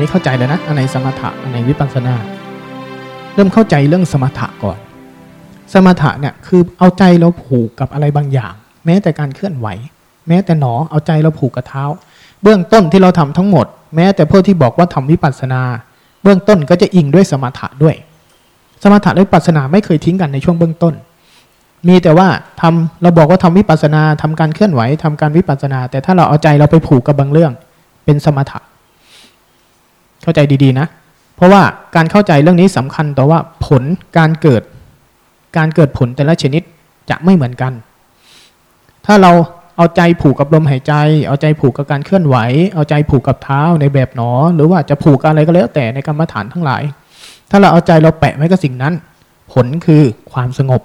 นี้เข้าใจแล้วนะอันไหนสมถะอันไหนวิปัสสนา เริ่มเข้าใจเรื่องสมถะก่อน สมถะเนี่ยคือเอาใจเราผูกกับอะไรบางอย่าง แม้แต่การเคลื่อนไหว แม้แต่หนอเอาใจเราผูกกับเท้า เบื้องต้นที่เราทำทั้งหมด แม้แต่พวกที่บอกว่าทำวิปัสสนา เบื้องต้นก็จะอิงด้วยสมถะด้วย สมถะและวิปัสสนาไม่เคยทิ้งกันในช่วงเบื้องต้นมีแต่ว่าทำเราบอกว่าทำวิปัสนาทำการเคลื่อนไหวทำการวิปัสนา แต่ถ้าเราเอาใจเราไปผูกกับบางเรื่อง เป็นสมถะ เข้าใจดีๆนะ เพราะว่าการเข้าใจเรื่องนี้สำคัญต่อว่าผลการเกิด การเกิดผลแต่ละชนิดจะไม่เหมือนกัน ถ้าเราเอาใจผูกกับลมหายใจ เอาใจผูกกับการเคลื่อนไหว เอาใจผูกกับเท้าในแบบหนอ หรือว่าจะผูกอะไรก็แล้วแต่ในกรรมฐานทั้งหลาย ถ้าเราเอาใจเราแปะไว้กับสิ่งนั้น ผลคือความสงบ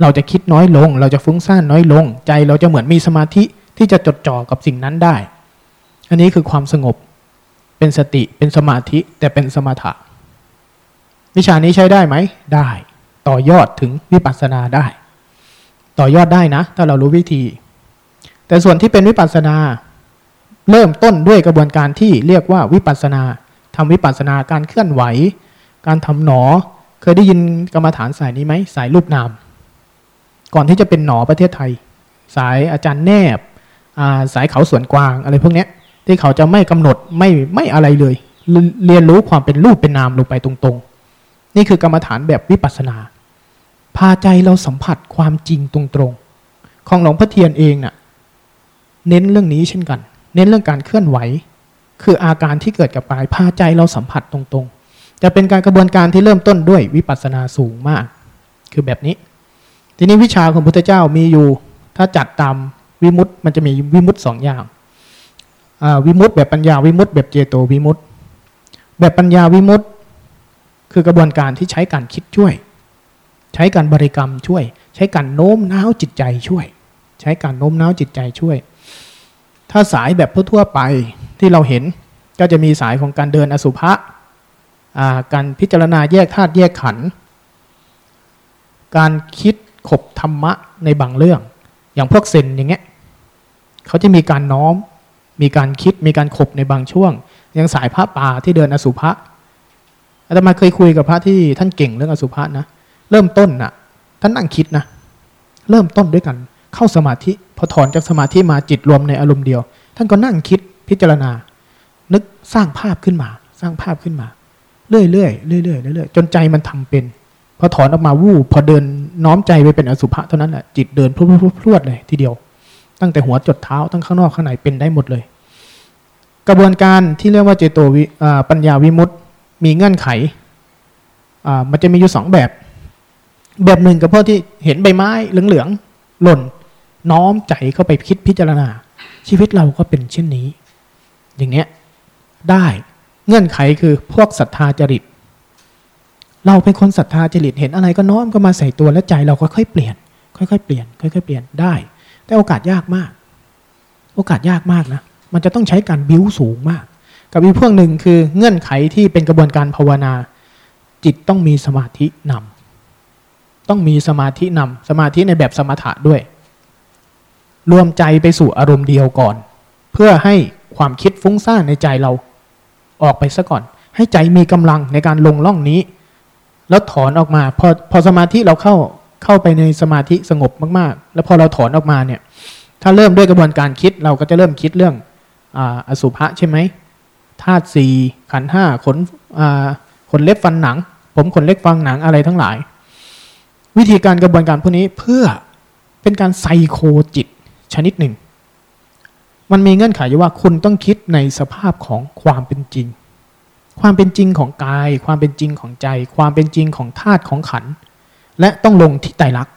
เราจะคิดน้อยลง เราจะฟุ้งซ่านน้อยลง ใจเราจะเหมือนมีสมาธิที่จะจดจ่อกับสิ่งนั้นได้ อันนี้คือความสงบ เป็นสติเป็นสมาธิแต่เป็นสมถะ วิชานี้ใช้ได้ไหมได้ ต่อยอดถึงวิปัสสนาได้ ต่อยอดได้นะ ถ้าเรารู้วิธี แต่ส่วนที่เป็นวิปัสสนา เริ่มต้นด้วยกระบวนการที่เรียกว่าวิปัสสนาทำวิปัสสนาการเคลื่อนไหว การทำหนอ เคยได้ยินกรรมฐานสายนี้ไหมสายรูปนาม ก่อนที่จะเป็นหนอประเทศไทย สายอาจารย์แนบสายเขาสวนกวางอะไรพวกนี้ ที่เขาจะไม่กำหนดไม่ไม่อะไรเลย เรียนรู้ความเป็นรูปเป็นนามลงไปตรงๆ นี่คือกรรมฐานแบบวิปัสสนา พาใจเราสัมผัสความจริงตรงๆ ของหลวงพ่อเทียนเองน่ะเน้นเรื่องนี้เช่นกัน เน้นเรื่องการเคลื่อนไหว คืออาการที่เกิดกับกายพาใจเราสัมผัสตรงๆ จะเป็นการกระบวนการที่เริ่มต้นด้วยวิปัสสนาสูงมาก คือแบบนี้ ทีนี้วิชาของพุทธเจ้ามีอยู่ ถ้าจัดตามวิมุตต์มันจะมีวิมุตต์สองอย่าง วิมุตต์แบบปัญญาวิมุตต์แบบเจโตวิมุตต์แบบปัญญาวิมุตต์คือกระบวนการที่ใช้การคิดช่วย ใช้การบริกรรมช่วย ใช้การโน้มน้าวจิตใจช่วย ใช้การโน้มน้าวจิตใจช่วย ถ้าสายแบบทั่วไปที่เราเห็นก็จะมีสายของการเดินอสุภะการพิจารณาแยกธาตุแยกขันธ์การคิดขบธรรมะในบางเรื่อง อย่างพวกเซนอย่างเงี้ยเขาจะมีการน้อม มีการคิดมีการขบในบางช่วงย่างสายพระป่าที่เดินอสุภะอาตมาเคยคุยกับพระที่ท่านเก่งเรื่องอสุภะนะเริ่มต้นนะ่ะ ท่านนั่งคิดนะ เริ่มต้นด้วยกัน เข้าสมาธิพอถอนจากสมาธิมาจิตรวมในอารมณ์เดียว ท่านก็นั่งคิดพิจารณา นึกสร้างภาพขึ้นมา สร้างภาพขึ้นมา เรื่อยๆเรื่อยๆเรื่อยๆจนใจมันทำเป็น พอถอนออกมาวูบพอเดินน้อมใจไปเป็นอสุภะเท่านั้นแหละจิตเดินพรวดเลยทีเดียว ตั้งแต่หัวจดเท้าตั้งข้างนอกข้างในเป็นได้หมดเลย กระบวนการที่เรียกว่าเจโตวิปัญญาวิมุตต์มีเงื่อนไขมันจะมีอยู่สองแบบ แบบหนึ่งกับพวกที่เห็นใบไม้เหลืองๆหล่น น้อมใจเข้าไปคิดพิจารณา ชีวิตเราก็เป็นเช่นนี้ อย่างเนี้ยได้เงื่อนไขคือพวกศรัทธาจริต เราเป็นคนศรัทธาจริตเห็นอะไรก็น้อมก็มาใส่ตัวแล้วใจเราก็ค่อยเปลี่ยน ค่อยๆเปลี่ยน ค่อยๆเปลี่ยนได้ แต่โอกาสยากมาก โอกาสยากมากนะ มันจะต้องใช้การบิ้วสูงมาก กับอีกพวกหนึ่งคือเงื่อนไขที่เป็นกระบวนการภาวนา จิตต้องมีสมาธินำต้องมีสมาธินำสมาธิในแบบสมถะด้วย รวมใจไปสู่อารมณ์เดียวก่อน เพื่อให้ความคิดฟุ้งซ่านในใจเราออกไปซะก่อน ให้ใจมีกำลังในการลงล่องนี้ แล้วถอนออกมา พอพอสมาธิเราเข้า เข้าไปในสมาธิสงบมากๆ แล้วพอเราถอนออกมาเนี่ย ถ้าเริ่มด้วยกระบวนการคิดเราก็จะเริ่มคิดเรื่องอสุภะใช่ไหมธาตุสี่ขันห้าขนขนเล็บฟันหนัง ผมขนเล็บฟังหนังอะไรทั้งหลาย วิธีการกระบวนการพวกนี้เพื่อเป็นการไซโคจิตชนิดหนึ่ง มันมีเงื่อนไขอยู่ว่าคุณต้องคิดในสภาพของความเป็นจริง ความเป็นจริงของกาย ความเป็นจริงของใจ ความเป็นจริงของธาตุของขันธ์ และต้องลงที่ไตรลักษณ์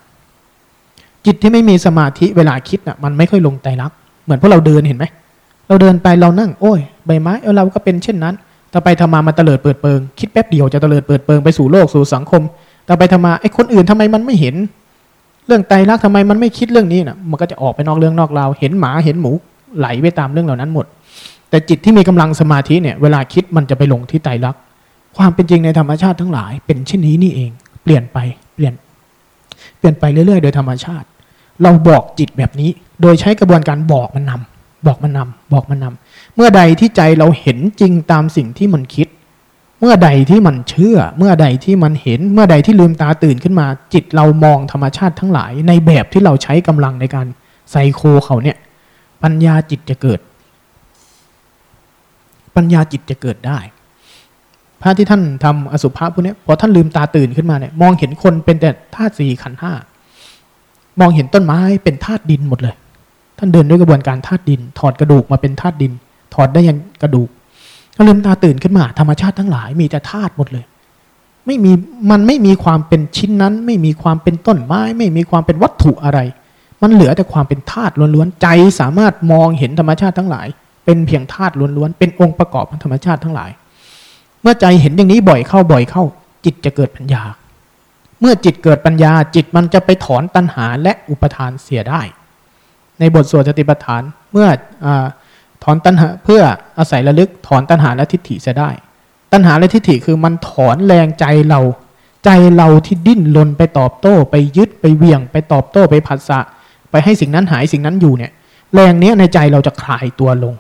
จิตที่ไม่มีสมาธิเวลาคิดน่ะ มันไม่ค่อยลงไตรลักษณ์เหมือนพวกเราเดินเห็นไหมเราเดินไปเรานั่ง โอ้ยใบไม้เออเราก็เป็นเช่นนั้นต่อไปทำมามันเตลิดเปิดเปิงคิดแป๊บเดียวจะเตลิดเปิดเปิงไปสู่โลกสู่สังคมต่อไปทำมาไอ้คนอื่นทำไมมันไม่เห็น เรื่องไตรลักษณ์ทำไมมันไม่คิดเรื่องนี้นะมันก็จะออกไปนอกเรื่องนอกราวเห็นหมาเห็นหมูไหลไปตามเรื่องเหล่านั้นหมด แต่จิตที่มีกำลังสมาธิเนี่ย เวลาคิดมันจะไปลงที่ไตรลักษณ์ความเป็นจริงในธรรมชาติทั้งหลาย เป็นเช่นนี้นี่เอง เปลี่ยนไปเปลี่ยน เปลี่ยนไปเรื่อยๆ โดยธรรมชาติ เราบอกจิตแบบนี้ โดยใช้กระบวนการบอกมันนำบอกมันนำบอกมันนำเมื่อใดที่ใจเราเห็นจริงตามสิ่งที่มันคิด เมื่อใดที่มันเชื่อ เมื่อใดที่มันเห็น เมื่อใดที่ลืมตาตื่นขึ้นมา จิตเรามองธรรมชาติทั้งหลาย ในแบบที่เราใช้กำลังในการไซโคเขาเนี่ย ปัญญาจิตจะเกิด ปัญญาจิตจะเกิดได้ พระที่ท่านทำอสุภะพวกนี้พอท่านลืมตาตื่นขึ้นมาเนี่ยมองเห็นคนเป็นแต่ธาตุสี่ขันธ์ห้ามองเห็นต้นไม้เป็นธาตุดินหมดเลย ท่านเดินด้วยกระบวนการธาตุดิน ถอดกระดูกมาเป็นธาตุดิน ถอดได้ยังกระดูกก็ลืมตาตื่นขึ้นมา ธรรมชาติทั้งหลายมีแต่ธาตุหมดเลย ไม่มีมันไม่มีความเป็นชิ้นนั้น ไม่มีความเป็นต้นไม้ ไม่มีความเป็นวัตถุอะไร มันเหลือแต่ความเป็นธาตุล้วนๆใจสามารถมองเห็นธรรมชาติทั้งหลาย เป็นเพียงธาตุล้วนๆเป็นองค์ประกอบของธรรมชาติทั้งหลาย เมื่อใจเห็นอย่างนี้บ่อยเข้าบ่อยเข้า จิตจะเกิดปัญญา เมื่อจิตเกิดปัญญา จิตมันจะไปถอนตัณหาและอุปทานเสียได้ ในบทสวดสติปัฏฐานเมื่ออถอนตัณหาเพื่ออาศัยระลึกถอนตัณหาและทิฏฐิเสียได้ ตัณหาและทิฏฐิคือมันถอนแรงใจเรา ใจเราที่ดิ้นรนไปตอบโต้ ไปยึดไปเวียง ไปตอบโต้ไปผัสสะไปให้สิ่งนั้นหายสิ่งนั้นอยู่เนี่ย แรงนี้ในใจเราจะคลายตัวลง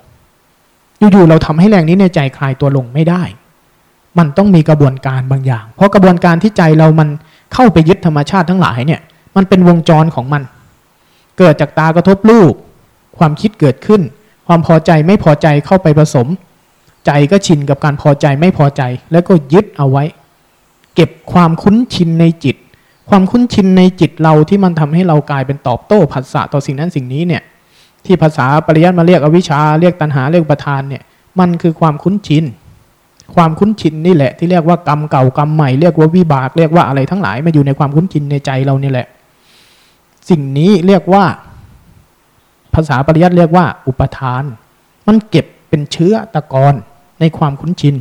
อยู่ๆเราทำให้แรงนี้ในใจคลายตัวลงไม่ได้ มันต้องมีกระบวนการบางอย่าง เพราะกระบวนการที่ใจเรามันเข้าไปยึดธรรมชาติทั้งหลายเนี่ย มันเป็นวงจรของมัน เกิดจากตากระทบรูป ความคิดเกิดขึ้น ความพอใจไม่พอใจเข้าไปผสม ใจก็ชินกับการพอใจไม่พอใจ แล้วก็ยึดเอาไว้ เก็บความคุ้นชินในจิต ความคุ้นชินในจิตเราที่มันทำให้เรากลายเป็นตอบโต้ผัสสะต่อสิ่งนั้นสิ่งนี้เนี่ย ที่ภาษาปริยัติมาเรียกอวิชชาเรียกตัณหาเรียกประธานเนี่ย มันคือความคุ้นชิน ความคุ้นชินนี่แหละ ที่เรียกว่ากรรมเก่ากรรมใหม่เรียกว่าวิบาก เรียกว่าอะไรทั้งหลายมาอยู่ในความคุ้นชินในใจเรานี่แหละ สิ่งนี้เรียกว่า ภาษาปริยัติเรียกว่า อุปทาน มันเก็บเป็นเชื้อตะกอนในความคุ้นชิน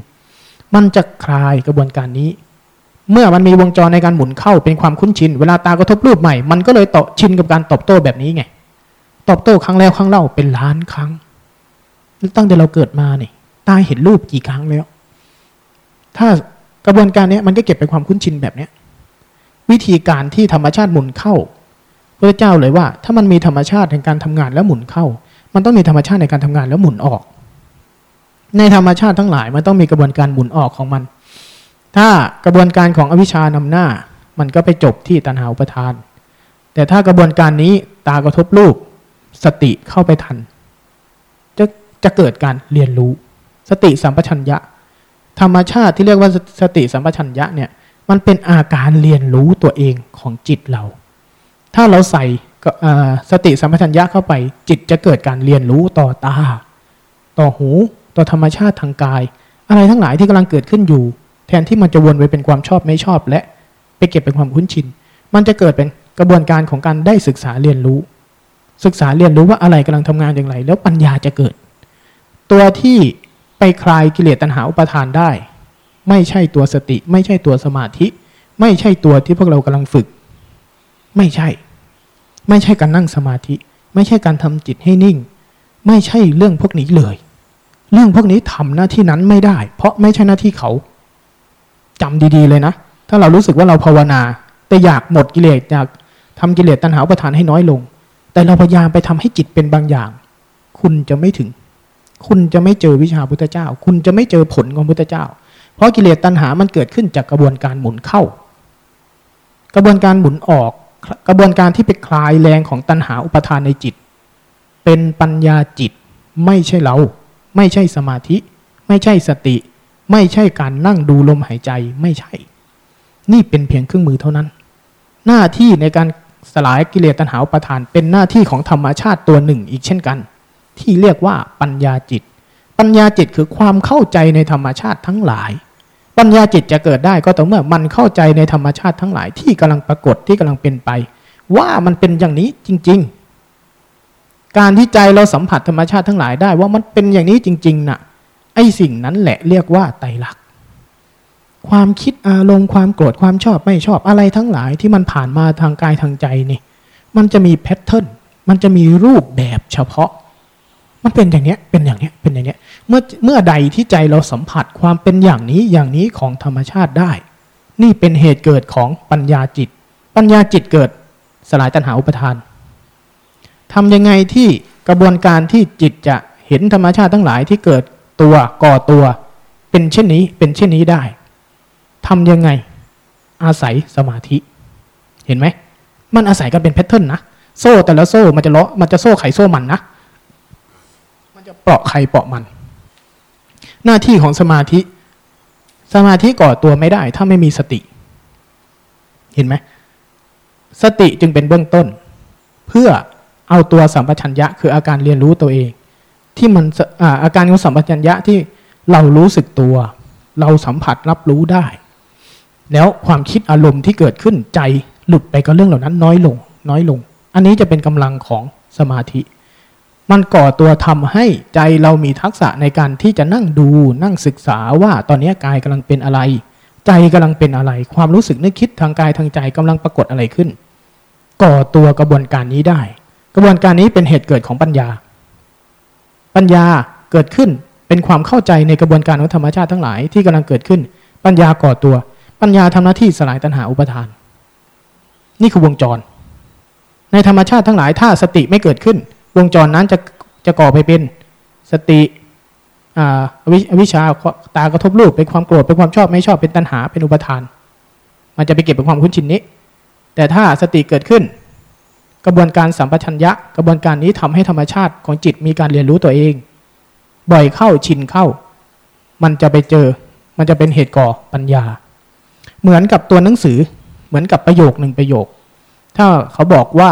มันจะคลายกระบวนการนี้ เมื่อมันมีวงจรในการหมุนเข้าเป็นความคุ้นชิน เวลาตากระทบรูปใหม่ มันก็เลยต่อชินกับการตอบโต้แบบนี้ไง ตอบโต้ครั้งแล้วครั้งเล่าเป็นล้านครั้งตั้งแต่เราเกิดมาเนี่ยตายเห็นรูปกี่ครั้งแล้ว ถ้ากระบวนการนี้มันก็เก็บเป็นความคุ้นชินแบบนี้วิธีการที่ธรรมชาติหมุนเข้าพระเจ้าเลยว่า ถ้ามันมีธรรมชาติในการทำงานแล้วหมุนเข้า มันต้องมีธรรมชาติในการทำงานแล้วหมุนออก ในธรรมชาติทั้งหลายมันต้องมีกระบวนการหมุนออกของมัน ถ้ากระบวนการของอวิชานำหน้า มันก็ไปจบที่ตัณหาอุปทาน แต่ถ้ากระบวนการนี้ตากระทบรูปสติเข้าไปทัน จะจะเกิดการเรียนรู้ สติสัมปชัญญะ ธรรมชาติที่เรียกว่าสติสัมปชัญญะเนี่ยมันเป็นอาการเรียนรู้ตัวเองของจิตเรา ถ้าเราใส่สติสัมปชัญญะเข้าไป จิตจะเกิดการเรียนรู้ต่อตา ต่อหู ต่อธรรมชาติทางกาย อะไรทั้งหลายที่กำลังเกิดขึ้นอยู่ แทนที่มันจะวนไปเป็นความชอบไม่ชอบ และไปเก็บเป็นความคุ้นชิน มันจะเกิดเป็นกระบวนการของการได้ศึกษาเรียนรู้ ศึกษาเรียนรู้ว่าอะไรกำลังทำงานอย่างไร แล้วปัญญาจะเกิด ตัวที่ ไปคลายกิเลสตัณหาอุปทานได้ ไม่ใช่ตัวสติ ไม่ใช่ตัวสมาธิ ไม่ใช่ตัวที่พวกเรากำลังฝึก ไม่ใช่ ไม่ใช่การนั่งสมาธิ ไม่ใช่การทำจิตให้นิ่ง ไม่ใช่เรื่องพวกนี้เลย เรื่องพวกนี้ทำหน้าที่นั้นไม่ได้ เพราะไม่ใช่หน้าที่เขาจำดี ๆ เลยนะ ถ้าเรารู้สึกว่าเราภาวนาแต่อยากหมดกิเลสอยากทำกิเลสตัณหาอุปทานให้น้อยลง แต่เราพยายามไปทำให้จิตเป็นบางอย่าง คุณจะไม่ถึง คุณจะไม่เจอวิชาพุทธเจ้า คุณจะไม่เจอผลของพุทธเจ้า เพราะกิเลสตัณหามันเกิดขึ้นจากกระบวนการหมุนเข้า กระบวนการหมุนออก กระบวนการที่ไปคลายแรงของตัณหาอุปทานในจิต เป็นปัญญาจิต ไม่ใช่เรา ไม่ใช่สมาธิ ไม่ใช่สติ ไม่ใช่การนั่งดูลมหายใจไม่ใช่ นี่เป็นเพียงเครื่องมือเท่านั้น หน้าที่ในการสลายกิเลสตัณหาอุปทาน เป็นหน้าที่ของธรรมชาติตัวหนึ่งอีกเช่นกัน ที่เรียกว่าปัญญาจิต ปัญญาจิตคือความเข้าใจในธรรมชาติทั้งหลาย ปัญญาจิตจะเกิดได้ก็ต่อเมื่อมันเข้าใจในธรรมชาติทั้งหลายที่กำลังปรากฏที่กำลังเป็นไป ว่ามันเป็นอย่างนี้จริง ๆ การที่ใจเราสัมผัสธรรมชาติทั้งหลายได้ว่ามันเป็นอย่างนี้จริงๆนะ่ะไอ้สิ่งนั้นแหละเรียกว่าไตรลักษณ์ความคิดอารมณ์ความโกรธความชอบไม่ชอบอะไรทั้งหลายที่มันผ่านมาทางกายทางใจนี่ มันจะมีแพทเทิร์นมันจะมีรูปแบบเฉพาะ มันเป็นอย่างเนี้ยเป็นอย่างเนี้ยเป็นอย่างเนี้ยเมื่อเมื่อใดที่ใจเราสัมผัสความเป็นอย่างนี้อย่างนี้ของธรรมชาติได้ นี่เป็นเหตุเกิดของปัญญาจิต ปัญญาจิตเกิดสลายตัณหาอุปทานทำยังไงที่กระบวนการที่จิตจะเห็นธรรมชาติทั้งหลายที่เกิดตัวก่อตัว เป็นเช่นนี้เป็นเช่นนี้ได้ทำยังไงอาศัยสมาธิ เห็นไหม มันอาศัยกันเป็นแพทเทิร์นนะ โซ่แต่ละโซ่มันจะเลาะมันจะโซ่ไขโซ่มันนะมันจะ เปราะไข่เปราะมัน หน้าที่ของสมาธิ สมาธิก่อตัวไม่ได้ ถ้าไม่มีสติ เห็นไหมสติจึงเป็นเบื้องต้น เพื่อเอาตัวสัมปชัญญะ คืออาการเรียนรู้ตัวเอง ที่มันอาอาการของสัมปชัญญะที่เรารู้สึกตัว เราสัมผัสรับรู้ได้ แล้วความคิดอารมณ์ที่เกิดขึ้นใจหลุดไปกับเรื่องเหล่านั้นน้อยลง น้อยลง อันนี้จะเป็นกำลังของสมาธิ มันก่อตัวทำให้ใจเรามีทักษะในการที่จะนั่งดูนั่งศึกษาว่าตอนนี้กายกำลังเป็นอะไร ใจกำลังเป็นอะไร ความรู้สึกนึกคิดทางกายทางใจกำลังปรากฏอะไรขึ้น ก่อตัวกระบวนการนี้ได้ กระบวนการนี้เป็นเหตุเกิดของปัญญา ปัญญาเกิดขึ้นเป็นความเข้าใจในกระบวนการของธรรมชาติทั้งหลายที่กำลังเกิดขึ้น ปัญญาก่อตัว ปัญญาทำหน้าที่สลายตัณหาอุปทาน นี่คือวงจร ในธรรมชาติทั้งหลายถ้าสติไม่เกิดขึ้น วงจรนั้นจะจะก่อไปเป็นสติอวิชาตากระทบรูปเป็นความโกรธเป็นความชอบไม่ชอบเป็นตัณหาเป็นอุปทาน มันจะไปเก็บเป็นความคุ้นชินนี้ แต่ถ้าสติเกิดขึ้น กระบวนการสัมปชัญญะ กระบวนการนี้ทำให้ธรรมชาติของจิตมีการเรียนรู้ตัวเอง บ่อยเข้าชินเข้า มันจะไปเจอ มันจะเป็นเหตุก่อปัญญา เหมือนกับตัวหนังสือเหมือนกับประโยคหนึ่งประโยค ถ้าเขาบอกว่า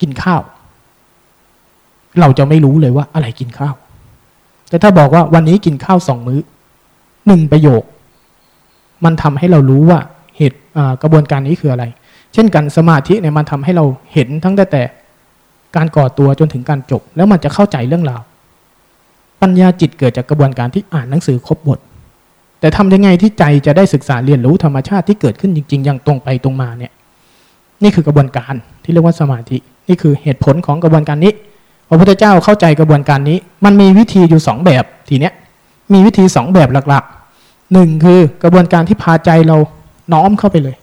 กินข้าว เราจะไม่รู้เลยว่าอะไรกินข้าว แต่ถ้าบอกว่าวันนี้กินข้าวสองมื้อหนึ่งประโยค มันทำให้เรารู้ว่าเหตุกระบวนการนี้คืออะไร เช่นกันสมาธิเนี่ยมันทำให้เราเห็นทั้งแต่แต่การก่อตัวจนถึงการจบ แล้วมันจะเข้าใจเรื่องราว ปัญญาจิตเกิดจากกระบวนการที่อ่านหนังสือครบบท แต่ทำยังไงที่ใจจะได้ศึกษาเรียนรู้ธรรมชาติที่เกิดขึ้นจริง ๆ อย่างตรงไปตรงมาเนี่ย นี่คือกระบวนการที่เรียกว่าสมาธิ นี่คือเหตุผลของกระบวนการนี้ พระพุทธเจ้าเข้าใจกระบวนการนี้ มันมีวิธีอยู่สองแบบทีเนี้ยมีวิธีสองแบบหลักๆหนึ่งคือกระบวนการที่พาใจเราน้อมเข้าไปเลย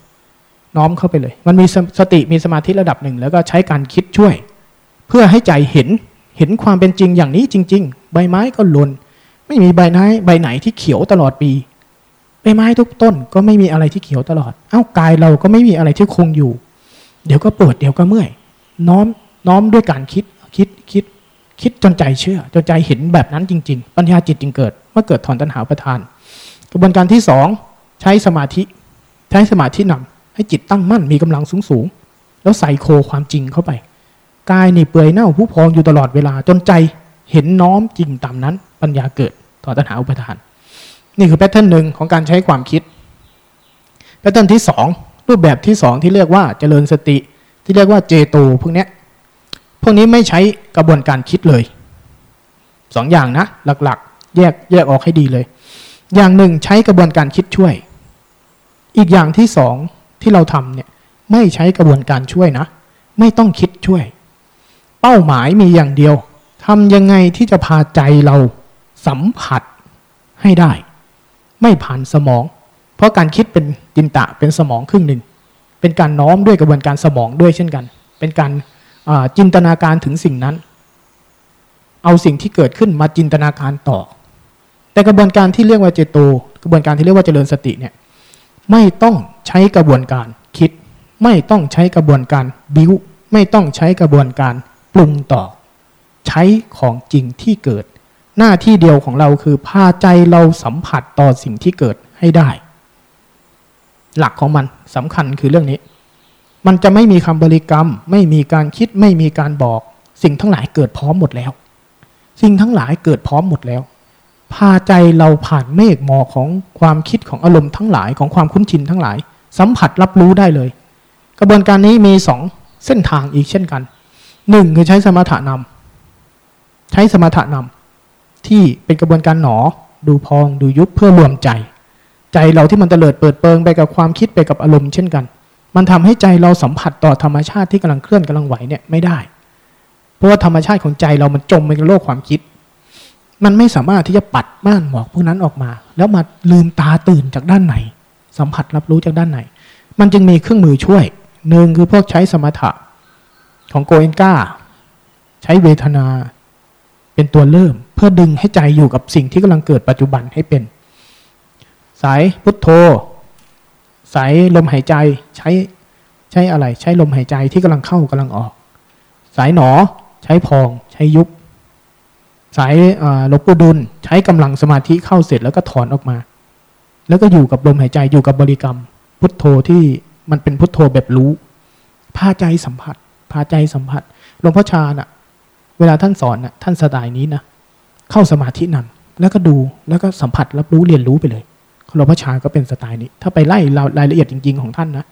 น้อมเข้าไปเลย มันมีสติมีสมาธิระดับหนึ่ง แล้วก็ใช้การคิดช่วย เพื่อให้ใจเห็นเห็นความเป็นจริงอย่างนี้จริง ๆ ใบไม้ก็หล่นไม่มีใบไหนใบไหนที่เขียวตลอดปีใบไม้ทุกต้นก็ไม่มีอะไรที่เขียวตลอด เอ้ากายเราก็ไม่มีอะไรที่คงอยู่ เดี๋ยวก็ปวดเดี๋ยวก็เมื่อย น้อมน้อมด้วยการคิด คิดคิดคิดจนใจเชื่อ จนใจเห็นแบบนั้นจริง ๆ ปัญญาจิตจึงเกิด เมื่อเกิดถอนตัณหาประทาน กระบวนการที่สองใช้สมาธิ ใช้สมาธินำให้จิตตั้งมั่นมีกำลังสูงสูงแล้วใส่โคความจริงเข้าไปกายนี่เปื่อยเน่าผู้พองอยู่ตลอดเวลาจนใจเห็นน้อมจริงตามนั้น ปัญญาเกิดถอนตัณหาอุปทาน นี่คือแพทเทิร์นหนึ่งของการใช้ความคิดแพทเทิร์นที่สองรูปแบบที่สองที่เรียกว่าเจริญสติ ที่เรียกว่าเจโตพวกนี้ พวกนี้ไม่ใช้กระบวนการคิดเลยสองอย่างนะหลักๆ แยกแยกออกให้ดีเลย อย่างหนึ่งใช้กระบวนการคิดช่วย อีกอย่างที่สองที่เราทำเนี่ยไม่ใช้กระบวนการช่วยนะ ไม่ต้องคิดช่วย เป้าหมายมีอย่างเดียวทำยังไงที่จะพาใจเราสัมผัสให้ได้ ไม่ผ่านสมอง เพราะการคิดเป็นจินตะเป็นสมองครึ่งหนึ่ง เป็นการน้อมด้วยกระบวนการสมองด้วยเช่นกัน เป็นการ จินตนาการถึงสิ่งนั้น เอาสิ่งที่เกิดขึ้นมาจินตนาการต่อ แต่กระบวนการที่เรียกว่าเจโต กระบวนการที่เรียกว่าเจริญสติเนี่ยไม่ต้องใช้กระบวนการคิด ไม่ต้องใช้กระบวนการบิ้วไม่ต้องใช้กระบวนการปรุงต่อ ใช้ของจริงที่เกิด หน้าที่เดียวของเราคือพาใจเราสัมผัสต่อสิ่งที่เกิดให้ได้ หลักของมันสำคัญคือเรื่องนี้ มันจะไม่มีคำบริกรรม ไม่มีการคิดไม่มีการบอก สิ่งทั้งหลายเกิดพร้อมหมดแล้ว สิ่งทั้งหลายเกิดพร้อมหมดแล้ว พาใจเราผ่านเมฆหมอกของความคิดของอารมณ์ทั้งหลายของความคุ้นชินทั้งหลาย สัมผัสรับรู้ได้เลย กระบวนการนี้มีสองเส้นทางอีกเช่นกันหนึ่งคือใช้สมถะนำใช้สมถะนำที่เป็นกระบวนการหนอ ดูพองดูยุบเพื่อรวมใจ ใจเราที่มันเตลิดเปิดเปิงไปกับความคิดไปกับอารมณ์เช่นกัน มันทำให้ใจเราสัมผัสต่อธรรมชาติที่กำลังเคลื่อนกำลังไหวเนี่ยไม่ได้ เพราะว่าธรรมชาติของใจเรามันจมไปกับโลกความคิด มันไม่สามารถที่จะปัดม่านหมอกพวกนั้นออกมา แล้วมาลืมตาตื่นจากด้านไหน สัมผัสรับรู้จากด้านไหน มันจึงมีเครื่องมือช่วยหนึ่งคือพวกใช้สมถะของโกเอนกาใช้เวทนาเป็นตัวเริ่ม เพื่อดึงให้ใจอยู่กับสิ่งที่กำลังเกิดปัจจุบันให้เป็น สายพุทโธ สายลมหายใจใช้ใช้อะไร ใช้ลมหายใจที่กำลังเข้ากำลังออก สายหนอใช้พองใช้ยุบ สายลบปูดุลใช้กำลังสมาธิเข้าเสร็จแล้วก็ถอนออกมา แล้วก็อยู่กับลมหายใจอยู่กับบริกรรม พุทโธที่มันเป็นพุทโธแบบรู้พาใจสัมผัสพาใจสัมผัสหลวงพ่อชาน่ะ เวลาท่านสอนน่ะท่านสไตล์นี้นะเข้าสมาธินำแล้วก็ดูแล้วก็สัมผัสรับรู้เรียนรู้ไปเลย หลวงพ่อชาก็เป็นสไตล์นี้ ถ้าไปไล่รายละเอียดจริง ๆของท่านนะ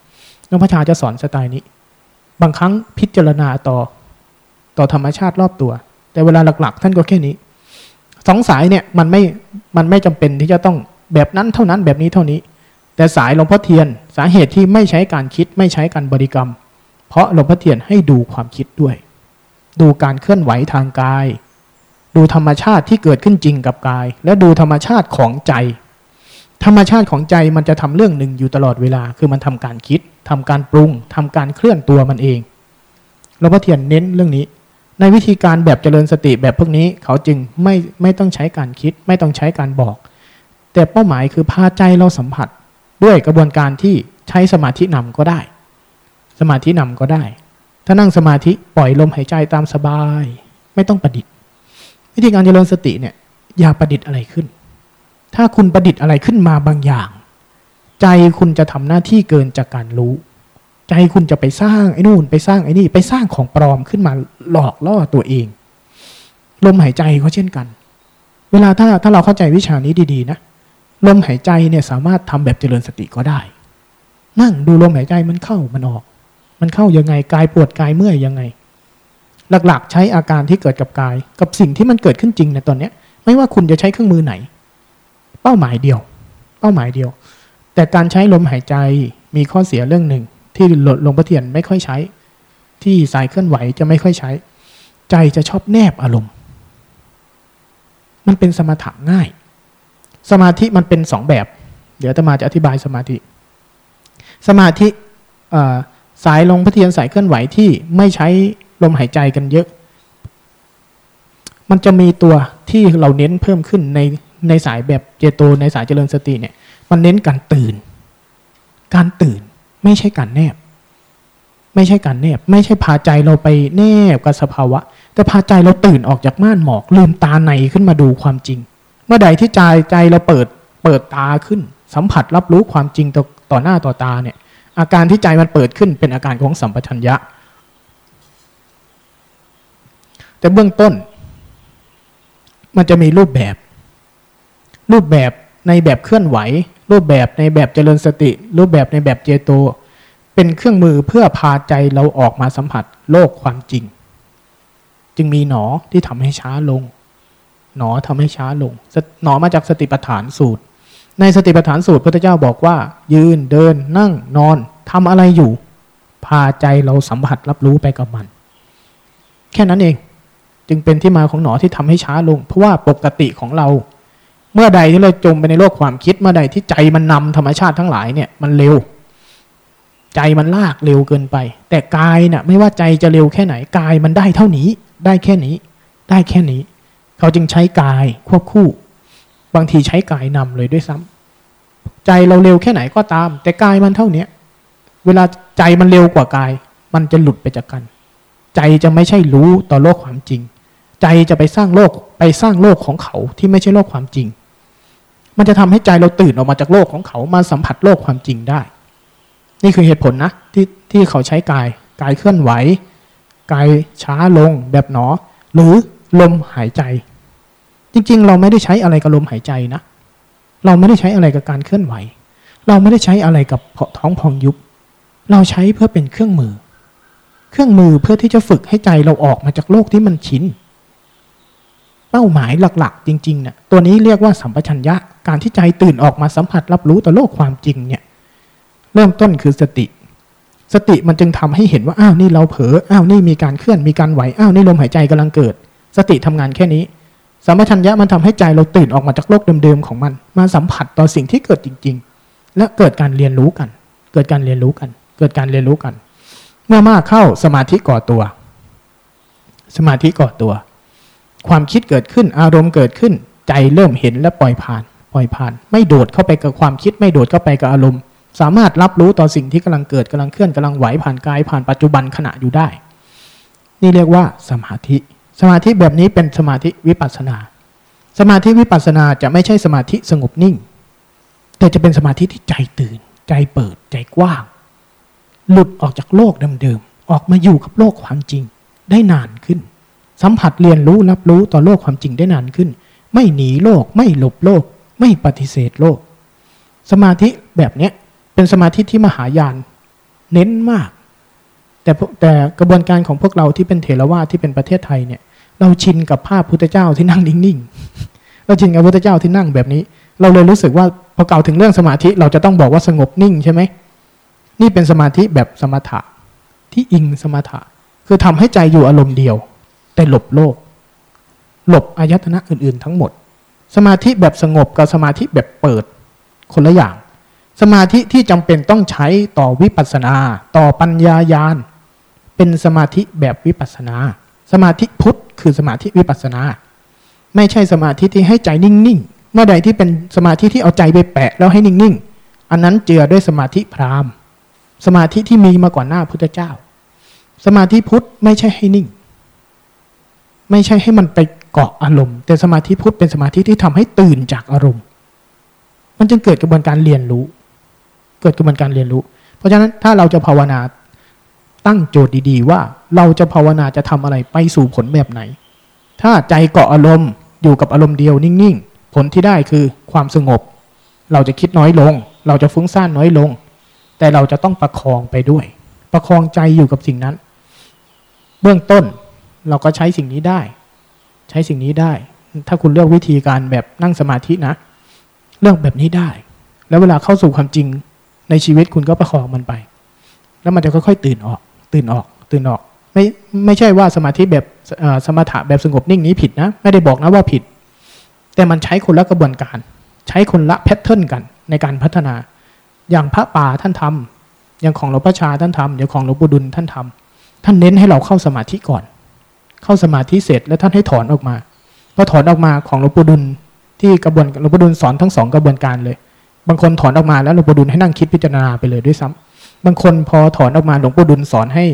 หลวงพ่อชาจะสอนสไตล์นี้ บางครั้งพิจารณาต่อต่อธรรมชาติรอบตัว แต่เวลาหลัก ๆ ท่านก็แค่นี้สองสายเนี่ยมันไม่มันไม่จำเป็นที่จะต้องแบบนั้นเท่านั้นแบบนี้เท่านี้ แต่สายหลวงพ่อเทียนสาเหตุที่ไม่ใช้การคิดไม่ใช้การบริกรรม เพราะหลวงพ่อเทียนให้ดูความคิดด้วย ดูการเคลื่อนไหวทางกาย ดูธรรมชาติที่เกิดขึ้นจริงกับกาย และดูธรรมชาติของใจ ธรรมชาติของใจมันจะทำเรื่องหนึ่งอยู่ตลอดเวลา คือมันทำการคิดทำการปรุงทำการเคลื่อนตัวมันเองหลวงพ่อเทียนเน้นเรื่องนี้ ในวิธีการแบบเจริญสติแบบพวกนี้เขาจึงไม่ไม่ต้องใช้การคิด ไม่ต้องใช้การบอก แต่เป้าหมายคือพาใจเราสัมผัส ด้วยกระบวนการที่ใช้สมาธินำก็ได้ สมาธินำก็ได้ ถ้านั่งสมาธิปล่อยลมหายใจตามสบาย ไม่ต้องประดิษฐ์ วิธีการเจริญสติเนี่ยอย่าประดิษฐ์อะไรขึ้น ถ้าคุณประดิษฐ์อะไรขึ้นมาบางอย่าง ใจคุณจะทำหน้าที่เกินจากการรู้ ใจคุณจะไปสร้างไอ้นู่นไปสร้างไอ้นี่ไปสร้างของปลอมขึ้นมาหลอกล่อตัวเอง ลมหายใจก็เช่นกัน เวลาถ้าถ้าเราเข้าใจวิชานี้ดีๆนะลมหายใจเนี่ยสามารถทำแบบเจริญสติก็ได้ นั่งดูลมหายใจมันเข้ามันออก มันเข้ายังไงกายปวดกายเมื่อยยังไง หลักๆ ใช้อาการที่เกิดกับกาย กับสิ่งที่มันเกิดขึ้นจริงในตอนเนี้ย ไม่ว่าคุณจะใช้เครื่องมือไหน เป้าหมายเดียว เป้าหมายเดียว แต่การใช้ลมหายใจมีข้อเสียเรื่องหนึ่ง ที่หลวงพ่อเทียนไม่ค่อยใช้ ที่สายเคลื่อนไหวจะไม่ค่อยใช้ ใจจะชอบแนบอารมณ์ มันเป็นสมถะง่าย สมาธิมันเป็นสองแบบ เดี๋ยวจะมาจะอธิบายสมาธิ สมาธิสายลงพ่อเทียนสายเคลื่อนไหวที่ไม่ใช้ลมหายใจกันเยอะ มันจะมีตัวที่เราเน้นเพิ่มขึ้นใน ในสายแบบเจโตในสายเจริญสติเนี่ย มันเน้นการตื่น การตื่นไม่ใช่การแนบ ไม่ใช่การแนบ ไม่ใช่พาใจเราไปแนบกับสภาวะ แต่พาใจเราตื่นออกจากม่านหมอกลืมตาในขึ้นมาดูความจริง เมื่อใดที่ใจใจเราเปิดเปิดตาขึ้น สัมผัสรับรู้ความจริงต่อต่อหน้าต่อตาเนี่ย อาการที่ใจมันเปิดขึ้นเป็นอาการของสัมปชัญญะ แต่เบื้องต้น มันจะมีรูปแบบ รูปแบบในแบบเคลื่อนไหว รูปแบบในแบบเจริญสติ รูปแบบในแบบเจโต เป็นเครื่องมือเพื่อพาใจเราออกมาสัมผัสโลกความจริง จึงมีหนอที่ทำให้ช้าลง หนอทำให้ช้าลง หนอมาจากสติปัฏฐานสูตร ในสติปัฏฐานสูตรพระเจ้าบอกว่า ยืนเดินนั่งนอนทำอะไรอยู่ พาใจเราสัมผัสรับรู้ไปกับมัน แค่นั้นเอง จึงเป็นที่มาของหนอที่ทำให้ช้าลง เพราะว่าปกติของเรา เมื่อใดที่เราจมไปในโลกความคิดเมื่อใดที่ใจมันนำธรรมชาติทั้งหลายเนี่ยมันเร็ว ใจมันลากเร็วเกินไป แต่กายเนี่ยไม่ว่าใจจะเร็วแค่ไหนกายมันได้เท่านี้ ได้แค่นี้ ได้แค่นี้ เขาจึงใช้กายควบคู่ บางทีใช้กายนำเลยด้วยซ้ำใจเราเร็วแค่ไหนก็ตาม แต่กายมันเท่าเนี้ยเวลาใจมันเร็วกว่ากาย มันจะหลุดไปจากกัน ใจจะไม่ใช่รู้ต่อโลกความจริง ใจจะไปสร้างโลกไปสร้างโลกของเขาที่ไม่ใช่โลกความจริง มันจะทำให้ใจเราตื่นออกมาจากโลกของเขามาสัมผัสโลกความจริงได้ นี่คือเหตุผลนะที่ที่เขาใช้กายกายเคลื่อนไหวกายช้าลงแบบหนอ หรือลมหายใจ จริง ๆ เราไม่ได้ใช้อะไรกับลมหายใจนะ เราไม่ได้ใช้อะไรกับการเคลื่อนไหว เราไม่ได้ใช้อะไรกับท้องพองยุบเราใช้เพื่อเป็นเครื่องมือ เครื่องมือเพื่อที่จะฝึกให้ใจเราออกมาจากโลกที่มันชินเป้าหมายหลัก ๆ จริงๆเนี่ยตัวนี้เรียกว่าสัมปชัญญะ การที่ใจตื่นออกมาสัมผัสรับรู้ต่อโลกความจริงเนี่ย เริ่มต้นคือสติ สติมันจึงทำให้เห็นว่าอ้าวนี่เราเผลออ้าวนี่มีการเคลื่อนมีการไหวอ้าวนี่ลมหายใจกำลังเกิด สติทำงานแค่นี้สัมปชัญญะมันทำให้ใจเราตื่นออกมาจากโลกเดิมๆของมัน มาสัมผัสต่อสิ่งที่เกิดจริง ๆ และเกิดการเรียนรู้กัน เกิดการเรียนรู้กัน เกิดการเรียนรู้กัน เมื่อมากเข้าสมาธิก่อตัว สมาธิก่อตัว ความคิดเกิดขึ้นอารมณ์เกิดขึ้น ใจเริ่มเห็นและปล่อยผ่าน ปล่อยผ่าน ไม่โดดเข้าไปกับความคิดไม่โดดเข้าไปกับอารมณ์ สามารถรับรู้ต่อสิ่งที่กำลังเกิดกำลังเคลื่อนกำลังไหวผ่านกายผ่านปัจจุบันขณะอยู่ได้ นี่เรียกว่าสมาธิ สมาธิแบบนี้เป็นสมาธิวิปัสนา สมาธิวิปัสนาจะไม่ใช่สมาธิสงบนิ่ง แต่จะเป็นสมาธิที่ใจตื่น ใจเปิดใจกว้าง หลุดออกจากโลกเดิมๆออกมาอยู่กับโลกความจริงได้นานขึ้น สัมผัสเรียนรู้รับรู้ต่อโลกความจริงได้นานขึ้น ไม่หนีโลกไม่หลบโลก ไม่ปฏิเสธโลก สมาธิแบบนี้เป็นสมาธิที่มหายานเน้นมาก แต่แต่กระบวนการของพวกเราที่เป็นเถรวาทที่เป็นประเทศไทยเนี่ย เราชินกับภาพพุทธเจ้าที่นั่งนิ่งๆเราชินกับพุทธเจ้าที่นั่งแบบนี้ เราเลยรู้สึกว่าพอเก่าถึงเรื่องสมาธิเราจะต้องบอกว่าสงบนิ่งใช่ไหมนี่เป็นสมาธิแบบสมถะที่อิงสมถะ คือทำให้ใจอยู่อารมณ์เดียว แต่หลบโลก หลบอายตนะอื่น ๆ ทั้งหมด สมาธิแบบสงบกับสมาธิแบบเปิดคนละอย่าง สมาธิที่จำเป็นต้องใช้ต่อวิปัสสนา ต่อปัญญายานเป็นสมาธิแบบวิปัสสนา สมาธิพุทธคือสมาธิวิปัสสนา ไม่ใช่สมาธิที่ให้ใจนิ่งๆ เมื่อใดที่เป็นสมาธิที่เอาใจไปแปะแล้วให้นิ่งๆ อันนั้นเจือด้วยสมาธิพราหมณ์ สมาธิที่มีมาก่อนหน้าพุทธเจ้า สมาธิพุทธไม่ใช่ให้นิ่ง ไม่ใช่ให้มันไป เกาะอารมณ์ แต่สมาธิพุทธเป็นสมาธิที่ทำให้ตื่นจากอารมณ์ มันจึงเกิดกระบวนการเรียนรู้ เกิดกระบวนการเรียนรู้ เพราะฉะนั้นถ้าเราจะภาวนาตั้งโจทย์ดีๆ ว่าเราจะภาวนาจะทำอะไรไปสู่ผลแบบไหน ถ้าใจเกาะอารมณ์อยู่กับอารมณ์เดียวนิ่งๆ ผลที่ได้คือความสงบ เราจะคิดน้อยลง เราจะฟุ้งซ่านน้อยลง แต่เราจะต้องประคองไปด้วย ประคองใจอยู่กับสิ่งนั้น เบื้องต้นเราก็ใช้สิ่งนี้ได้ ใช้สิ่งนี้ได้ ถ้าคุณเลือกวิธีการแบบนั่งสมาธินะ เลือกแบบนี้ได้ แล้วเวลาเข้าสู่ความจริงในชีวิตคุณก็ประคองมันไป แล้วมันจะค่อยๆตื่นออก ตื่นออก ตื่นออก ไม่ไม่ใช่ว่าสมาธิแบบสมถะแบบสงบนิ่งนี้ผิดนะ ไม่ได้บอกนะว่าผิด แต่มันใช้คนละกระบวนการ ใช้คนละแพทเทิร์นกันในการพัฒนา อย่างพระป่าท่านทำอย่างของหลวงพ่อชาท่านทำอย่างของหลวงปู่ดุลท่านทำท่านเน้นให้เราเข้าสมาธิก่อน เข้าสมาธิเสร็จ แล้วท่านให้ถอนออกมาพอถอนออกมาของหลวงปู่ดุลที่กระบวนหลวงปู่ดุลสอนทั้งสองกระบวนการเลย บางคนถอนออกมาแล้วหลวงปู่ดุลให้นั่งคิดพิจารณาไปเลยด้วยซ้ำบางคนพอถอนออกมาหลวงปู่ดุลสอนให้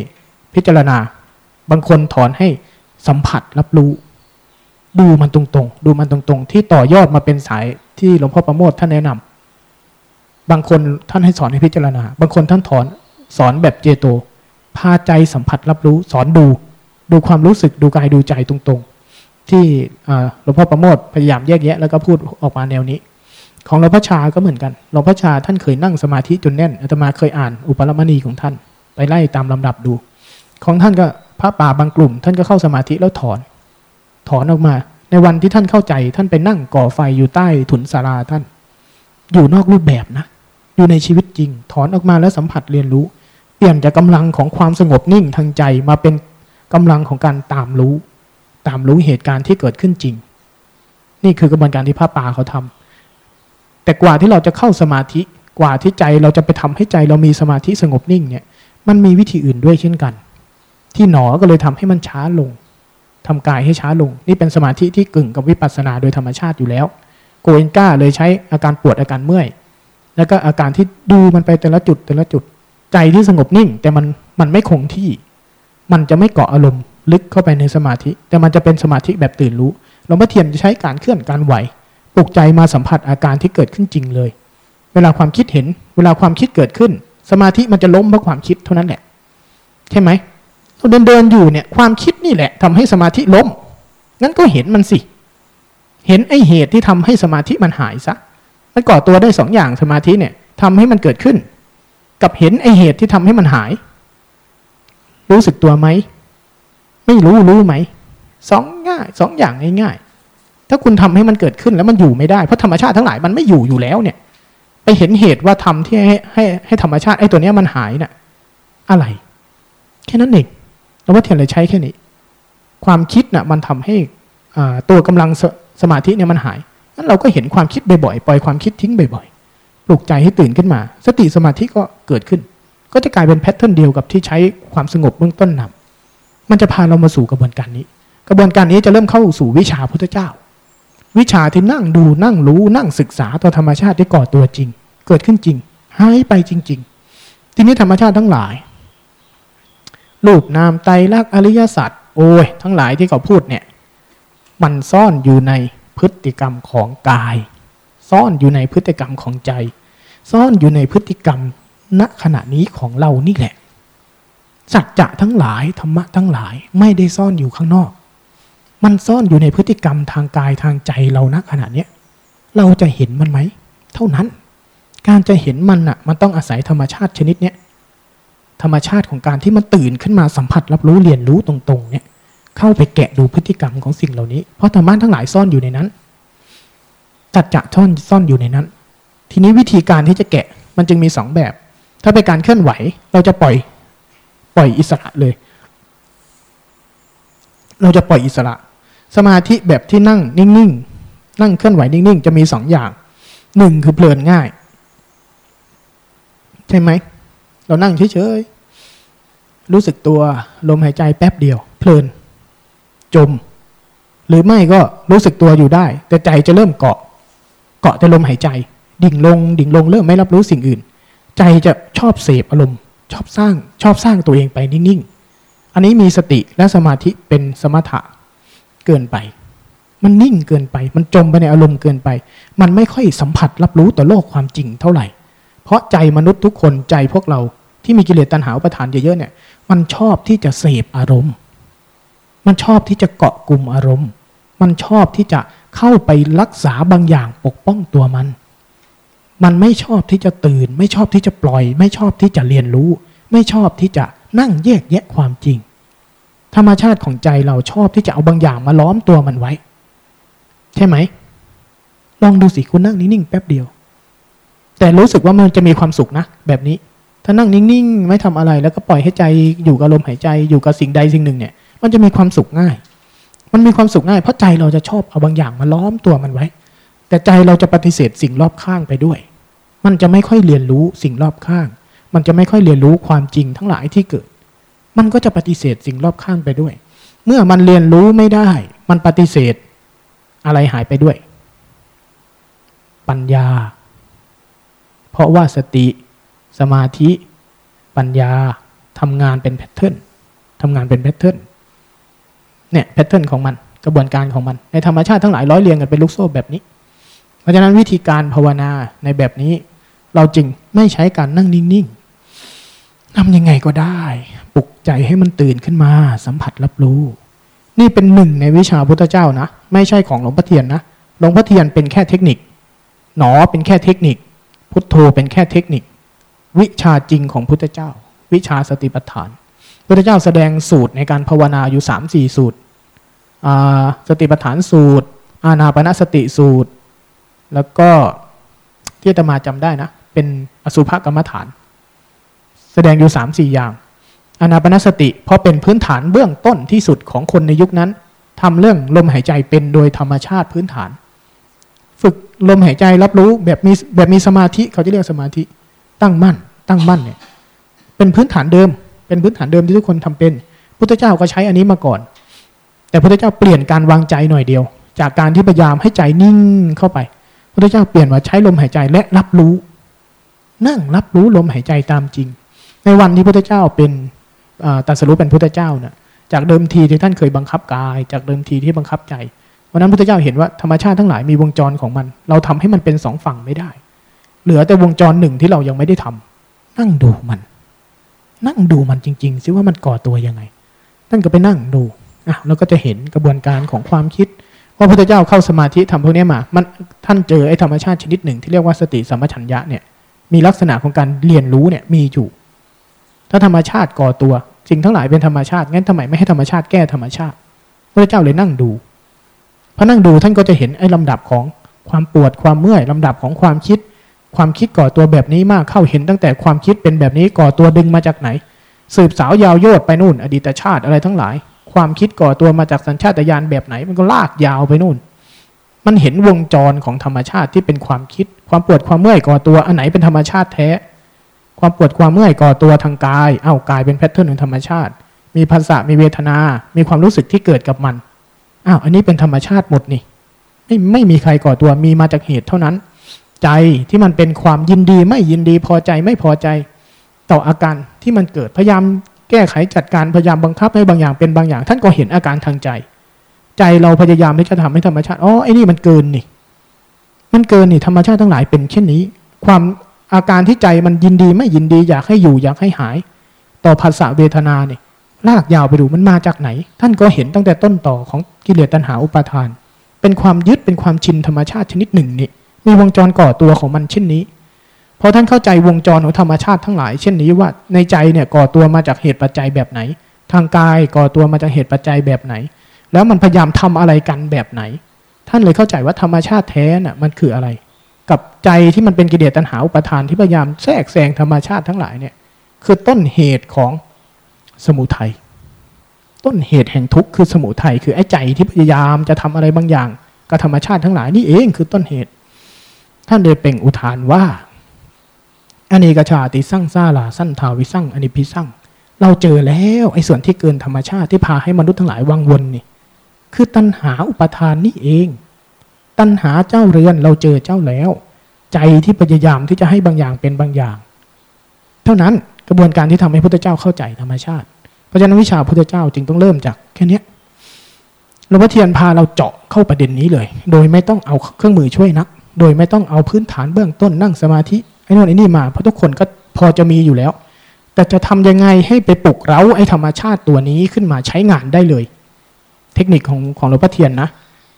พิจารณา บางคนถอนให้สัมผัสรับรู้ ดูมันตรงๆ ดูมันตรงๆ ที่ต่อยอดมาเป็นสายที่หลวงพ่อประโมทท่านแนะนำบางคนท่านให้สอนให้พิจารณา บางคนท่านถอนสอนแบบเจโต พาใจสัมผัสรับรู้ สอนดู ดูความรู้สึกดูกายดูใจตรงๆ ที่หลวงพ่อประโมทพยายามแยกแยะแล้วก็พูดออกมาแนวนี้ ของหลวงพ่อชาก็เหมือนกันหลวงพ่อชาท่านเคยนั่งสมาธิจนแน่นอาตมาเคยอ่านอุปรมณีของท่าน ไปไล่ตามลำดับดู ของท่านก็พระป่าบางกลุ่ม ท่านก็เข้าสมาธิแล้วถอน ถอนออกมา ในวันที่ท่านเข้าใจท่านไปนั่งก่อไฟอยู่ใต้ถุนศาลาท่าน อยู่นอกรูปแบบนะ อยู่ในชีวิตจริง ถอนออกมาแล้วสัมผัสเรียนรู้ เปลี่ยนจากกำลังของความสงบนิ่งทางใจมาเป็น กำลังของการตามรู้ ตามรู้เหตุการณ์ที่เกิดขึ้นจริง นี่คือกระบวนการที่พระป่าเขาทำแต่กว่าที่เราจะเข้าสมาธิกว่าที่ใจเราจะไปทำให้ใจเรามีสมาธิสงบนิ่งเนี่ย มันมีวิธีอื่นด้วยเช่นกัน ที่หนอก็เลยทำให้มันช้าลงทำกายให้ช้าลง นี่เป็นสมาธิที่กึ่งกับวิปัสสนาโดยธรรมชาติอยู่แล้วโกเอนก้าเลยใช้อาการปวดอาการเมื่อยแล้วก็อาการที่ดูมันไปแต่ละจุดแต่ละจุดใจที่สงบนิ่ง แต่มันมันไม่คงที่ มันจะไม่เกาะอารมณ์ลึกเข้าไปในสมาธิ แต่มันจะเป็นสมาธิแบบตื่นรู้หลวงพ่อเทียนจะใช้การเคลื่อนการไหวปลุกใจมาสัมผัสอาการที่เกิดขึ้นจริงเลย เวลาความคิดเห็น เวลาความคิดเกิดขึ้น สมาธิมันจะล้มเพราะความคิดเท่านั้นแหละใช่ไหมเราเดินเดินอยู่เนี่ยความคิดนี่แหละทำให้สมาธิล้มงั้นก็เห็นมันสิ เห็นไอเหตุที่ทำให้สมาธิมันหายซะมันก่อตัวได้สองอย่างสมาธิเนี่ยทำให้มันเกิดขึ้น กับเห็นไอเหตุที่ทำให้มันหาย รู้สึกตัวไหม ไม่รู้รู้ไหมสองง่ายสองอย่างง่ายๆถ้าคุณทำให้มันเกิดขึ้นแล้วมันอยู่ไม่ได้เพราะธรรมชาติทั้งหลายมันไม่อยู่อยู่แล้วเนี่ย ไปเห็นเหตุว่าทำที่ให้ให้ให้ธรรมชาติไอ้ตัวเนี้ยมันหายน่ะ อะไร แค่นั้นเองเราว่าเทียนเลยใช้แค่นี้ ความคิดน่ะมันทำให้ตัวกำลังสสมาธิเนี่ยมันหายงั้นเราก็เห็นความคิดบ่อยๆปล่อยความคิดทิ้งบ่อยๆปลุกใจให้ตื่นขึ้นมา สติสมาธิก็เกิดขึ้น ก็จะกลายเป็น pattern เดียวกับที่ใช้ความสงบเบื้องต้นนำมันจะพาเรามาสู่กระบวนการนี้ กระบวนการนี้จะเริ่มเข้าสู่วิชาพุทธเจ้า วิชาที่นั่งดูนั่งรู้นั่งศึกษาตัวธรรมชาติที่ก่อตัวจริง เกิดขึ้นจริงหายไปจริง ๆ ทีนี้ธรรมชาติทั้งหลายรูปนามไตรลักษณ์อริยสัจโอ้ยทั้งหลายที่เขาพูดเนี่ยมันซ่อนอยู่ในพฤติกรรมของกาย ซ่อนอยู่ในพฤติกรรมของใจ ซ่อนอยู่ในพฤติกรรม ณขณะนี้ของเรานี่แหละสัจจะทั้งหลายธรรมะทั้งหลายไม่ได้ซ่อนอยู่ข้างนอก มันซ่อนอยู่ในพฤติกรรมทางกายทางใจเราณขณะเนี้ยเราจะเห็นมันไหม เท่านั้น การจะเห็นมันอะ มันต้องอาศัยธรรมชาติชนิดเนี้ยธรรมชาติของการที่มันตื่นขึ้นมาสัมผัสรับรู้เรียนรู้ตรงๆ เนี่ย เข้าไปแกะดูพฤติกรรมของสิ่งเหล่านี้ เพราะธรรมะทั้งหลายซ่อนอยู่ในนั้นจัดจะซ่อนซ่อนอยู่ในนั้น ทีนี้วิธีการที่จะแกะมันจึงมีสองแบบ ถ้าเป็นการเคลื่อนไหว เราจะปล่อย ปล่อยอิสระเลย เราจะปล่อยอิสระ สมาธิแบบที่นั่งนิ่งๆ นั่งเคลื่อนไหวนิ่งๆ จะมีสองอย่าง หนึ่งคือเพลินง่าย ใช่ไหม เรานั่งเฉยๆ รู้สึกตัวลมหายใจแป๊บเดียว เพลิน จม หรือไม่ก็รู้สึกตัวอยู่ได้ แต่ใจจะเริ่มเกาะ เกาะแต่ลมหายใจ ดิ่งลง ดิ่งลงเริ่มไม่รับรู้สิ่งอื่น ใจจะชอบเสพอารมณ์ ชอบสร้างชอบสร้างตัวเองไปนิ่งๆ อันนี้มีสติและสมาธิเป็นสมถะเกินไป มันนิ่งเกินไป มันจมไปในอารมณ์เกินไป มันไม่ค่อยสัมผัสรับรู้ต่อโลกความจริงเท่าไหร่ เพราะใจมนุษย์ทุกคนใจพวกเราที่มีกิเลสตัณหาอุปทานเยอะๆเนี่ย มันชอบที่จะเสพอารมณ์ มันชอบที่จะเกาะกลุ่มอารมณ์ มันชอบที่จะเข้าไปรักษาบางอย่างปกป้องตัวมัน มันไม่ชอบที่จะตื่น ไม่ชอบที่จะปล่อย ไม่ชอบที่จะเรียนรู้ ไม่ชอบที่จะนั่งแยกแยะความจริง ธรรมชาติของใจเราชอบที่จะเอาบางอย่างมาล้อมตัวมันไว้ ใช่ไหม ลองดูสิคุณนั่งนิ่งๆแป๊บเดียว แต่รู้สึกว่ามันจะมีความสุขนะ แบบนี้ ถ้านั่งนิ่งๆ ไม่ทำอะไรแล้วก็ปล่อยให้ใจอยู่กับลมหายใจอยู่กับสิ่งใดสิ่งหนึ่งเนี่ย มันจะมีความสุขง่าย มันมีความสุขง่ายเพราะใจเราจะชอบเอาบางอย่างมาล้อมตัวมันไว้ แต่ใจเราจะปฏิเสธสิ่งรอบข้างไปด้วย มันจะไม่ค่อยเรียนรู้สิ่งรอบข้าง มันจะไม่ค่อยเรียนรู้ความจริงทั้งหลายที่เกิด มันก็จะปฏิเสธสิ่งรอบข้างไปด้วย เมื่อมันเรียนรู้ไม่ได้ มันปฏิเสธ อะไรหายไปด้วย ปัญญา เพราะว่าสติ สมาธิ ปัญญาทำงานเป็น pattern ทำงานเป็น pattern เนี่ย pattern ของมันกระบวนการของมันในธรรมชาติทั้งหลายร้อยเรียงกันเป็นลูกโซ่แบบนี้ เพราะฉะนั้นวิธีการภาวนาในแบบนี้ เราจึงไม่ใช้การนั่งนิ่งๆทำยังไงก็ได้ ปลุกใจให้มันตื่นขึ้นมา สัมผัสรับรู้ นี่เป็นหนึ่งในวิชาพุทธเจ้านะ ไม่ใช่ของหลวงพ่อเทียนนะหลวงพ่อเทียนเป็นแค่เทคนิค หนอเป็นแค่เทคนิค พุทโธเป็นแค่เทคนิค วิชาจริงของพุทธเจ้า วิชาสติปัฏฐานพุทธเจ้าแสดงสูตรในการภาวนาอยู่สามสี่สูตรสติปัฏฐานสูตร อานาปนสติสูตร แล้วก็ที่ตมาจำได้นะ เป็นอสุภกรรมฐาน แสดงอยู่สามสี่อย่าง อนาปนสติ เพราะเป็นพื้นฐานเบื้องต้นที่สุดของคนในยุคนั้นทำเรื่องลมหายใจเป็นโดยธรรมชาติพื้นฐาน ฝึกลมหายใจรับรู้แบบมีแบบมีสมาธิเขาจะเรียกสมาธิ ตั้งมั่น ตั้งมั่นเนี่ย เป็นพื้นฐานเดิม เป็นพื้นฐานเดิมที่ทุกคนทำเป็น พุทธเจ้าก็ใช้อันนี้มาก่อน แต่พุทธเจ้าเปลี่ยนการวางใจหน่อยเดียว จากการที่พยายามให้ใจนิ่งเข้าไป พุทธเจ้าเปลี่ยนว่าใช้ลมหายใจและรับรู้ นั่งรับรู้ลมหายใจตามจริง ในวันที่พุทธเจ้าเป็นตัดสรู้เป็นพุทธเจ้าเนะ่ยจากเดิมทีที่ท่านเคยบังคับกาย จากเดิมทีที่บังคับใจวันนั้นพุทธเจ้าเห็นว่าธรรมชาติทั้งหลายมีวงจรของมัน เราทำให้มันเป็นสองฝั่งไม่ได้ เหลือแต่วงจรหนึ่งที่เรายังไม่ได้ทำนั่งดูมัน นั่งดูมันจริง ๆ ซิว่ามันก่อตัวยังไงท่านก็ไปนั่งดูอะแล้วก็จะเห็นกระบวนการของความคิด ว่าพุทธเจ้าเข้าสมาธิทำพวกนี้มา มันท่านเจอไอ้ธรรมชาติชนิดหนึ่งที่เรียกว่าสติสัมปชัญญะเนี่ย มีลักษณะของการเรียนรู้เนี่ยมีอยู่ ถ้าธรรมชาติก่อตัวสิ่งทั้งหลายเป็นธรรมชาติงั้นทำไมไม่ให้ธรรมชาติแก้ธรรมชาติ พระเจ้าเลยนั่งดูพอนั่งดูท่านก็จะเห็นไอ้ลำดับของความปวดความเมื่อยลำดับของความคิด ความคิดก่อตัวแบบนี้มากเข้าเห็นตั้งแต่ความคิดเป็นแบบนี้ก่อตัวดึงมาจากไหน สืบสาวยาวโยดไปนู่น อดีตชาติอะไรทั้งหลาย ความคิดก่อตัวมาจากสัญชาตญาณแบบไหน มันก็ลากยาวไปนู่น มันเห็นวงจรของธรรมชาติที่เป็นความคิด ความปวดความเมื่อยก่อตัวอันไหนเป็นธรรมชาติแท้ ความปวดความเมื่อยก่อตัวทางกาย เอ้ากายเป็นแพทเทิร์นของธรรมชาติ มีภาษามีเวทนา มีความรู้สึกที่เกิดกับมันอ้าวอันนี้เป็นธรรมชาติหมดนี่ไม่ไม่มีใครก่อตัวมีมาจากเหตุเท่านั้น ใจที่มันเป็นความยินดีไม่ยินดีพอใจไม่พอใจ ต่ออาการที่มันเกิดพยายาม แก้ไขจัดการพยายามบังคับให้บางอย่างเป็นบางอย่าง ท่านก็เห็นอาการทางใจ ใจเราพยายามที่จะทำให้ธรรมชาติอ๋อไอ้นี่มันเกินนี่ มันเกินนี่ธรรมชาติทั้งหลายเป็นเช่นนี้ ความอาการที่ใจมันยินดีไม่ยินดีอยากให้อยู่อยากให้หาย ต่อภาษาเวทนาเนี่ยลากยาวไปดูมันมาจากไหน ท่านก็เห็นตั้งแต่ต้นต่อของกิเลสตัณหาอุปาทาน เป็นความยึดเป็นความชินธรรมชาติชนิดหนึ่งนี่มีวงจรก่อตัวของมันเช่นนี้ พอท่านเข้าใจวงจรของธรรมชาติทั้งหลาย เช่นนี้ว่าในใจเนี่ยก่อตัวมาจากเหตุปัจจัยแบบไหน ทางกายก่อตัวมาจากเหตุปัจจัยแบบไหน แล้วมันพยายามทำอะไรกันแบบไหน ท่านเลยเข้าใจว่าธรรมชาติแท้น่ะมันคืออะไร กับใจที่มันเป็นกิเลสตัณหาอุปทานที่พยายามแทรกแซงธรรมชาติทั้งหลายเนี่ยคือต้นเหตุของสมุทัยต้นเหตุแห่งทุกข์คือสมุทัยคือไอ้ใจที่พยายามจะทำอะไรบางอย่างกับธรรมชาติทั้งหลายนี่เองคือต้นเหตุ ท่านเลยเป่งอุทานว่า อันนี้กชาติสั่งซาลาสั้นทาวิสั่งอันนี้พิสั่งเราเจอแล้วไอ้ส่วนที่เกินธรรมชาติที่พาให้มนุษย์ทั้งหลายวังวนนี่ คือตัณหาอุปทานนี่เอง ตัณหาเจ้าเรือนเราเจอเจ้าแล้ว ใจที่พยายามที่จะให้บางอย่างเป็นบางอย่าง เท่านั้นกระบวนการที่ทำให้พุทธเจ้าเข้าใจธรรมชาติ เพราะฉะนั้นวิชาพุทธเจ้าจึงต้องเริ่มจากแค่นี้หลวงพ่อเทียนพาเราเจาะเข้าประเด็นนี้เลย โดยไม่ต้องเอาเครื่องมือช่วยนัก โดยไม่ต้องเอาพื้นฐานเบื้องต้นนั่งสมาธิ ไอ้นู่นไอ้นี่มา เพราะทุกคนก็พอจะมีอยู่แล้ว แต่จะทำยังไงให้ไปปลุกเร้าไอ้ธรรมชาติตัวนี้ขึ้นมาใช้งานได้เลย เทคนิคของของหลวงพ่อเทียนนะ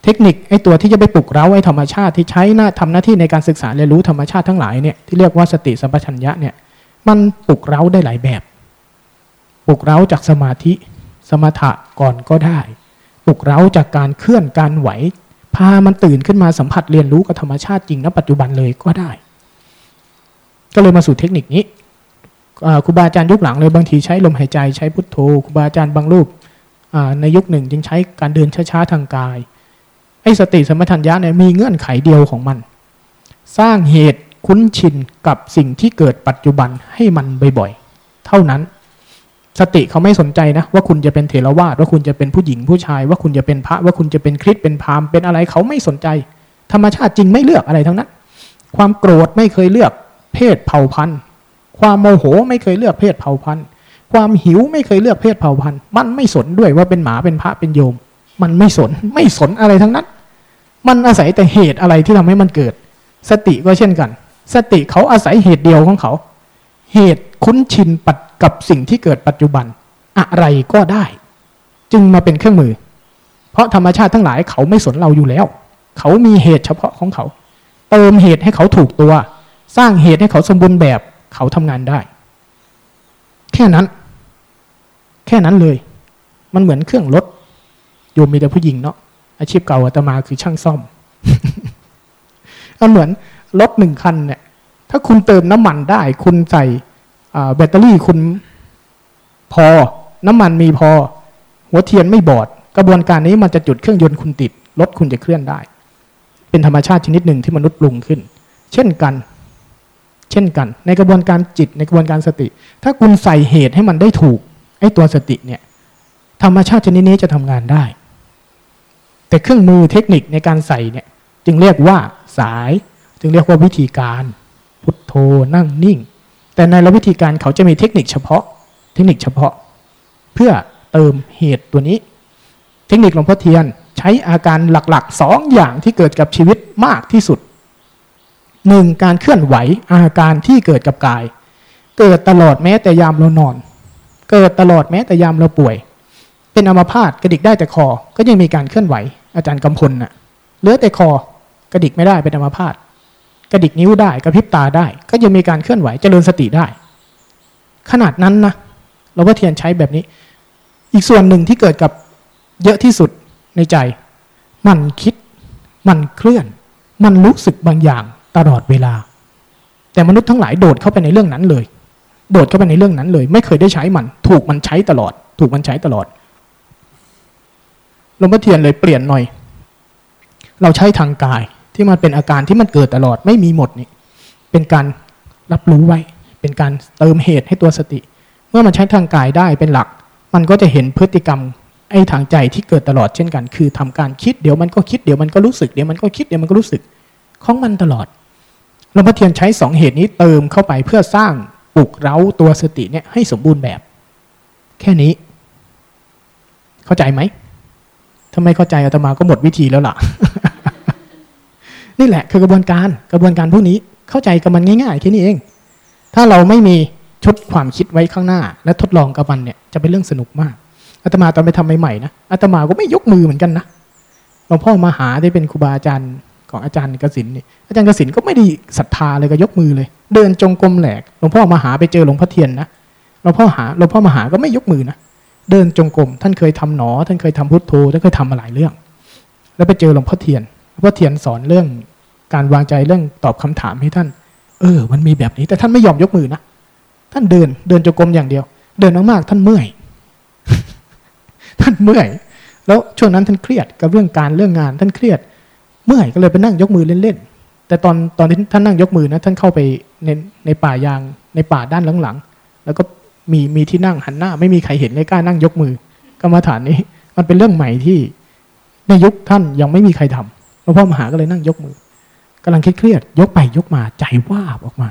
เทคนิคไอ้ตัวที่จะไปปลุกเร้าไอ้ธรรมชาติที่ใช้หน้าทำหน้าที่ในการศึกษาเรียนรู้ธรรมชาติทั้งหลายเนี่ยที่เรียกว่าสติสัมปชัญญะเนี่ยมันปลุกเร้าได้หลายแบบปลุกเร้าจากสมาธิสมถะก่อนก็ได้ปลุกเร้าจากการเคลื่อนการไหว พามันตื่นขึ้นมาสัมผัสเรียนรู้กับธรรมชาติจริงณปัจจุบันเลยก็ได้ ก็เลยมาสู่เทคนิคนี้ครูบาอาจารย์ยุคหลังเลยบางทีใช้ลมหายใจใช้พุทโธครูบาอาจารย์บางรูปในยุคหนึ่งจึงใช้การเดินช้าๆทางกายไอ้สติสมถัญญะเนี่ยมีเงื่อนไขเดียวของมัน สร้างเหตุคุ้นชินกับสิ่งที่เกิดปัจจุบันให้มันบ่อยๆเท่านั้น สติเขาไม่สนใจนะ ว่าคุณจะเป็นเถรวาทว่าคุณจะเป็นผู้หญิงผู้ชาย ว่าคุณจะเป็นพระว่าคุณจะเป็นคริสเป็นพราหมณ์เป็นอะไรเขาไม่สนใจ ธรรมชาติจริงไม่เลือกอะไรทั้งนั้น ความโกรธไม่เคยเลือก เพศเผ่าพันธุ์ ความโมโหไม่เคยเลือกเพศเผ่าพันธุ์ ความหิวไม่เคยเลือกเพศเผ่าพันธุ์ มันไม่สนด้วยว่าเป็นหมาเป็นพระเป็นโยม มันไม่สนไม่สนอะไรทั้งนั้น มันอาศัยแต่เหตุอะไรที่ทำให้มันเกิด สติก็เช่นกัน สติเขาอาศัยเหตุเดียวของเขา เหตุคุ้นชินปัดกับสิ่งที่เกิดปัจจุบัน อะไรก็ได้ จึงมาเป็นเครื่องมือ เพราะธรรมชาติทั้งหลายเขาไม่สนเราอยู่แล้ว เขามีเหตุเฉพาะของเขา เติมเหตุให้เขาถูกตัว สร้างเหตุให้เขาสมบูรณ์แบบเขาทำงานได้ แค่นั้น แค่นั้นเลย มันเหมือนเครื่องรถโยมมีแต่ผู้หญิงเนาะอาชีพเก่าอาตมาคือช่างซ่อมมันเหมือนรถหนึ่งคันเนี่ย ถ้าคุณเติมน้ำมันได้ คุณใส่แบตเตอรี่คุณพอ น้ำมันมีพอ หัวเทียนไม่บอด กระบวนการนี้มันจะจุดเครื่องยนต์คุณติดรถคุณจะเคลื่อนได้ เป็นธรรมชาติชนิดหนึ่งที่มนุษย์ปรุงขึ้น เช่นกัน เช่นกัน ในกระบวนการจิตในกระบวนการสติ ถ้าคุณใส่เหตุให้มันได้ถูกไอ้ตัวสติเนี่ยธรรมชาติชนิดนี้จะทำงานได้ แต่เครื่องมือเทคนิคในการใส่เนี่ยจึงเรียกว่าสาย จึงเรียกว่าวิธีการพุทโธนั่งนิ่ง แต่ในละวิธีการเขาจะมีเทคนิคเฉพาะ เทคนิคเฉพาะ เพื่อเติมเหตุตัวนี้ เทคนิคหลวงพ่อเทียนใช้อาการหลักๆสองอย่างที่เกิดกับชีวิตมากที่สุด หนึ่งการเคลื่อนไหวอาการที่เกิดกับกาย เกิดตลอดแม้แต่ยามเรานอน เกิดตลอดแม้แต่ยามเราป่วย เป็นอัมพาตกระดิกได้แต่คอ ก็ยังมีการเคลื่อนไหว อาจารย์กำพลน่ะเหลือแต่คอกระดิกไม่ได้เป็นอัมพาตกระดิกนิ้วได้กระพริบตาได้ ก็ยังมีการเคลื่อนไหวเจริญสติได้ ขนาดนั้นนะเราว่าเทียนใช้แบบนี้ อีกส่วนหนึ่งที่เกิดกับเยอะที่สุดในใจ มันคิด มันเคลื่อน มันรู้สึกบางอย่าง ตลอดเวลา แต่มนุษย์ทั้งหลายโดดเข้าไปในเรื่องนั้นเลย โดดเข้าไปในเรื่องนั้นเลย ไม่เคยได้ใช้มัน ถูกมันใช้ตลอด ถูกมันใช้ตลอดหลวงพ่อเทียนเลยเปลี่ยนหน่อย เราใช้ทางกายที่มันเป็นอาการที่มันเกิดตลอดไม่มีหมดนี่เป็นการรับรู้ไว้ เป็นการเติมเหตุให้ตัวสติ เมื่อมันใช้ทางกายได้เป็นหลัก มันก็จะเห็นพฤติกรรมไอ้ทางใจที่เกิดตลอดเช่นกัน คือทำการคิดเดี๋ยวมันก็คิดเดี๋ยวมันก็รู้สึกเดี๋ยวมันก็คิดเดี๋ยวมันก็รู้สึก ของมันตลอด หลวงพ่อเทียนใช้สองเหตุนี้เติมเข้าไปเพื่อสร้างปลุกเร้าตัวสติเนี่ยให้สมบูรณ์แบบ แค่นี้ เข้าใจไหมถ้าไม่เข้าใจอาตมาก็หมดวิธีแล้วล่ะ นี่แหละคือกระบวนการกระบวนการพวกนี้ เข้าใจกับมันง่ายๆแค่นี้เอง ถ้าเราไม่มีชุดความคิดไว้ข้างหน้า และทดลองกับมันเนี่ยจะเป็นเรื่องสนุกมากอาตมาตอนไปทำใหม่ๆนะอาตมาก็ไม่ยกมือเหมือนกันนะหลวงพ่อมาหาได้เป็นครูบาอาจารย์ ของอาจารย์กสินนี่อาจารย์กสินก็ไม่ได้ศรัทธาเลยก็ยกมือเลย เดินจงกรมแหลกหลวงพ่อมาหาไปเจอหลวงพ่อเทียนนะหลวงพ่อหาหลวงพ่อมาหาก็ไม่ยกมือนะเดินจงกรมท่านเคยทำหนอ ท่านเคยทำพุทโธท่านเคยทำมาหลายเรื่อง แล้วไปเจอหลวงพ่อเทียนหลวงพ่อเทียนสอนเรื่องการวางใจเรื่องตอบคำถามให้ท่าน เออ มันมีแบบนี้ แต่ท่านไม่ยอมยกมือนะท่านเดินเดินจงกรมอย่างเดียว เดินมากๆท่านเมื่อยท่านเมื่อย แล้วช่วงนั้นท่านเครียดกับเรื่องการเรื่องงานท่านเครียด เมื่อยก็เลยไปนั่งยกมือเล่นๆแต่ตอนตอนที่ท่านนั่งยกมือนะท่านเข้าไปในในป่ายางในป่าด้านหลังๆแล้วก็มีมีที่นั่งหันหน้า ไม่มีใครเห็นเลยกล้านั่งยกมือกรรมฐานนี้ มันเป็นเรื่องใหม่ที่ในยุคท่านยังไม่มีใครทำหลวงพ่อมหาก็เลยนั่งยกมือกำลังเครียดยกไปยกมาใจว่าบออกมา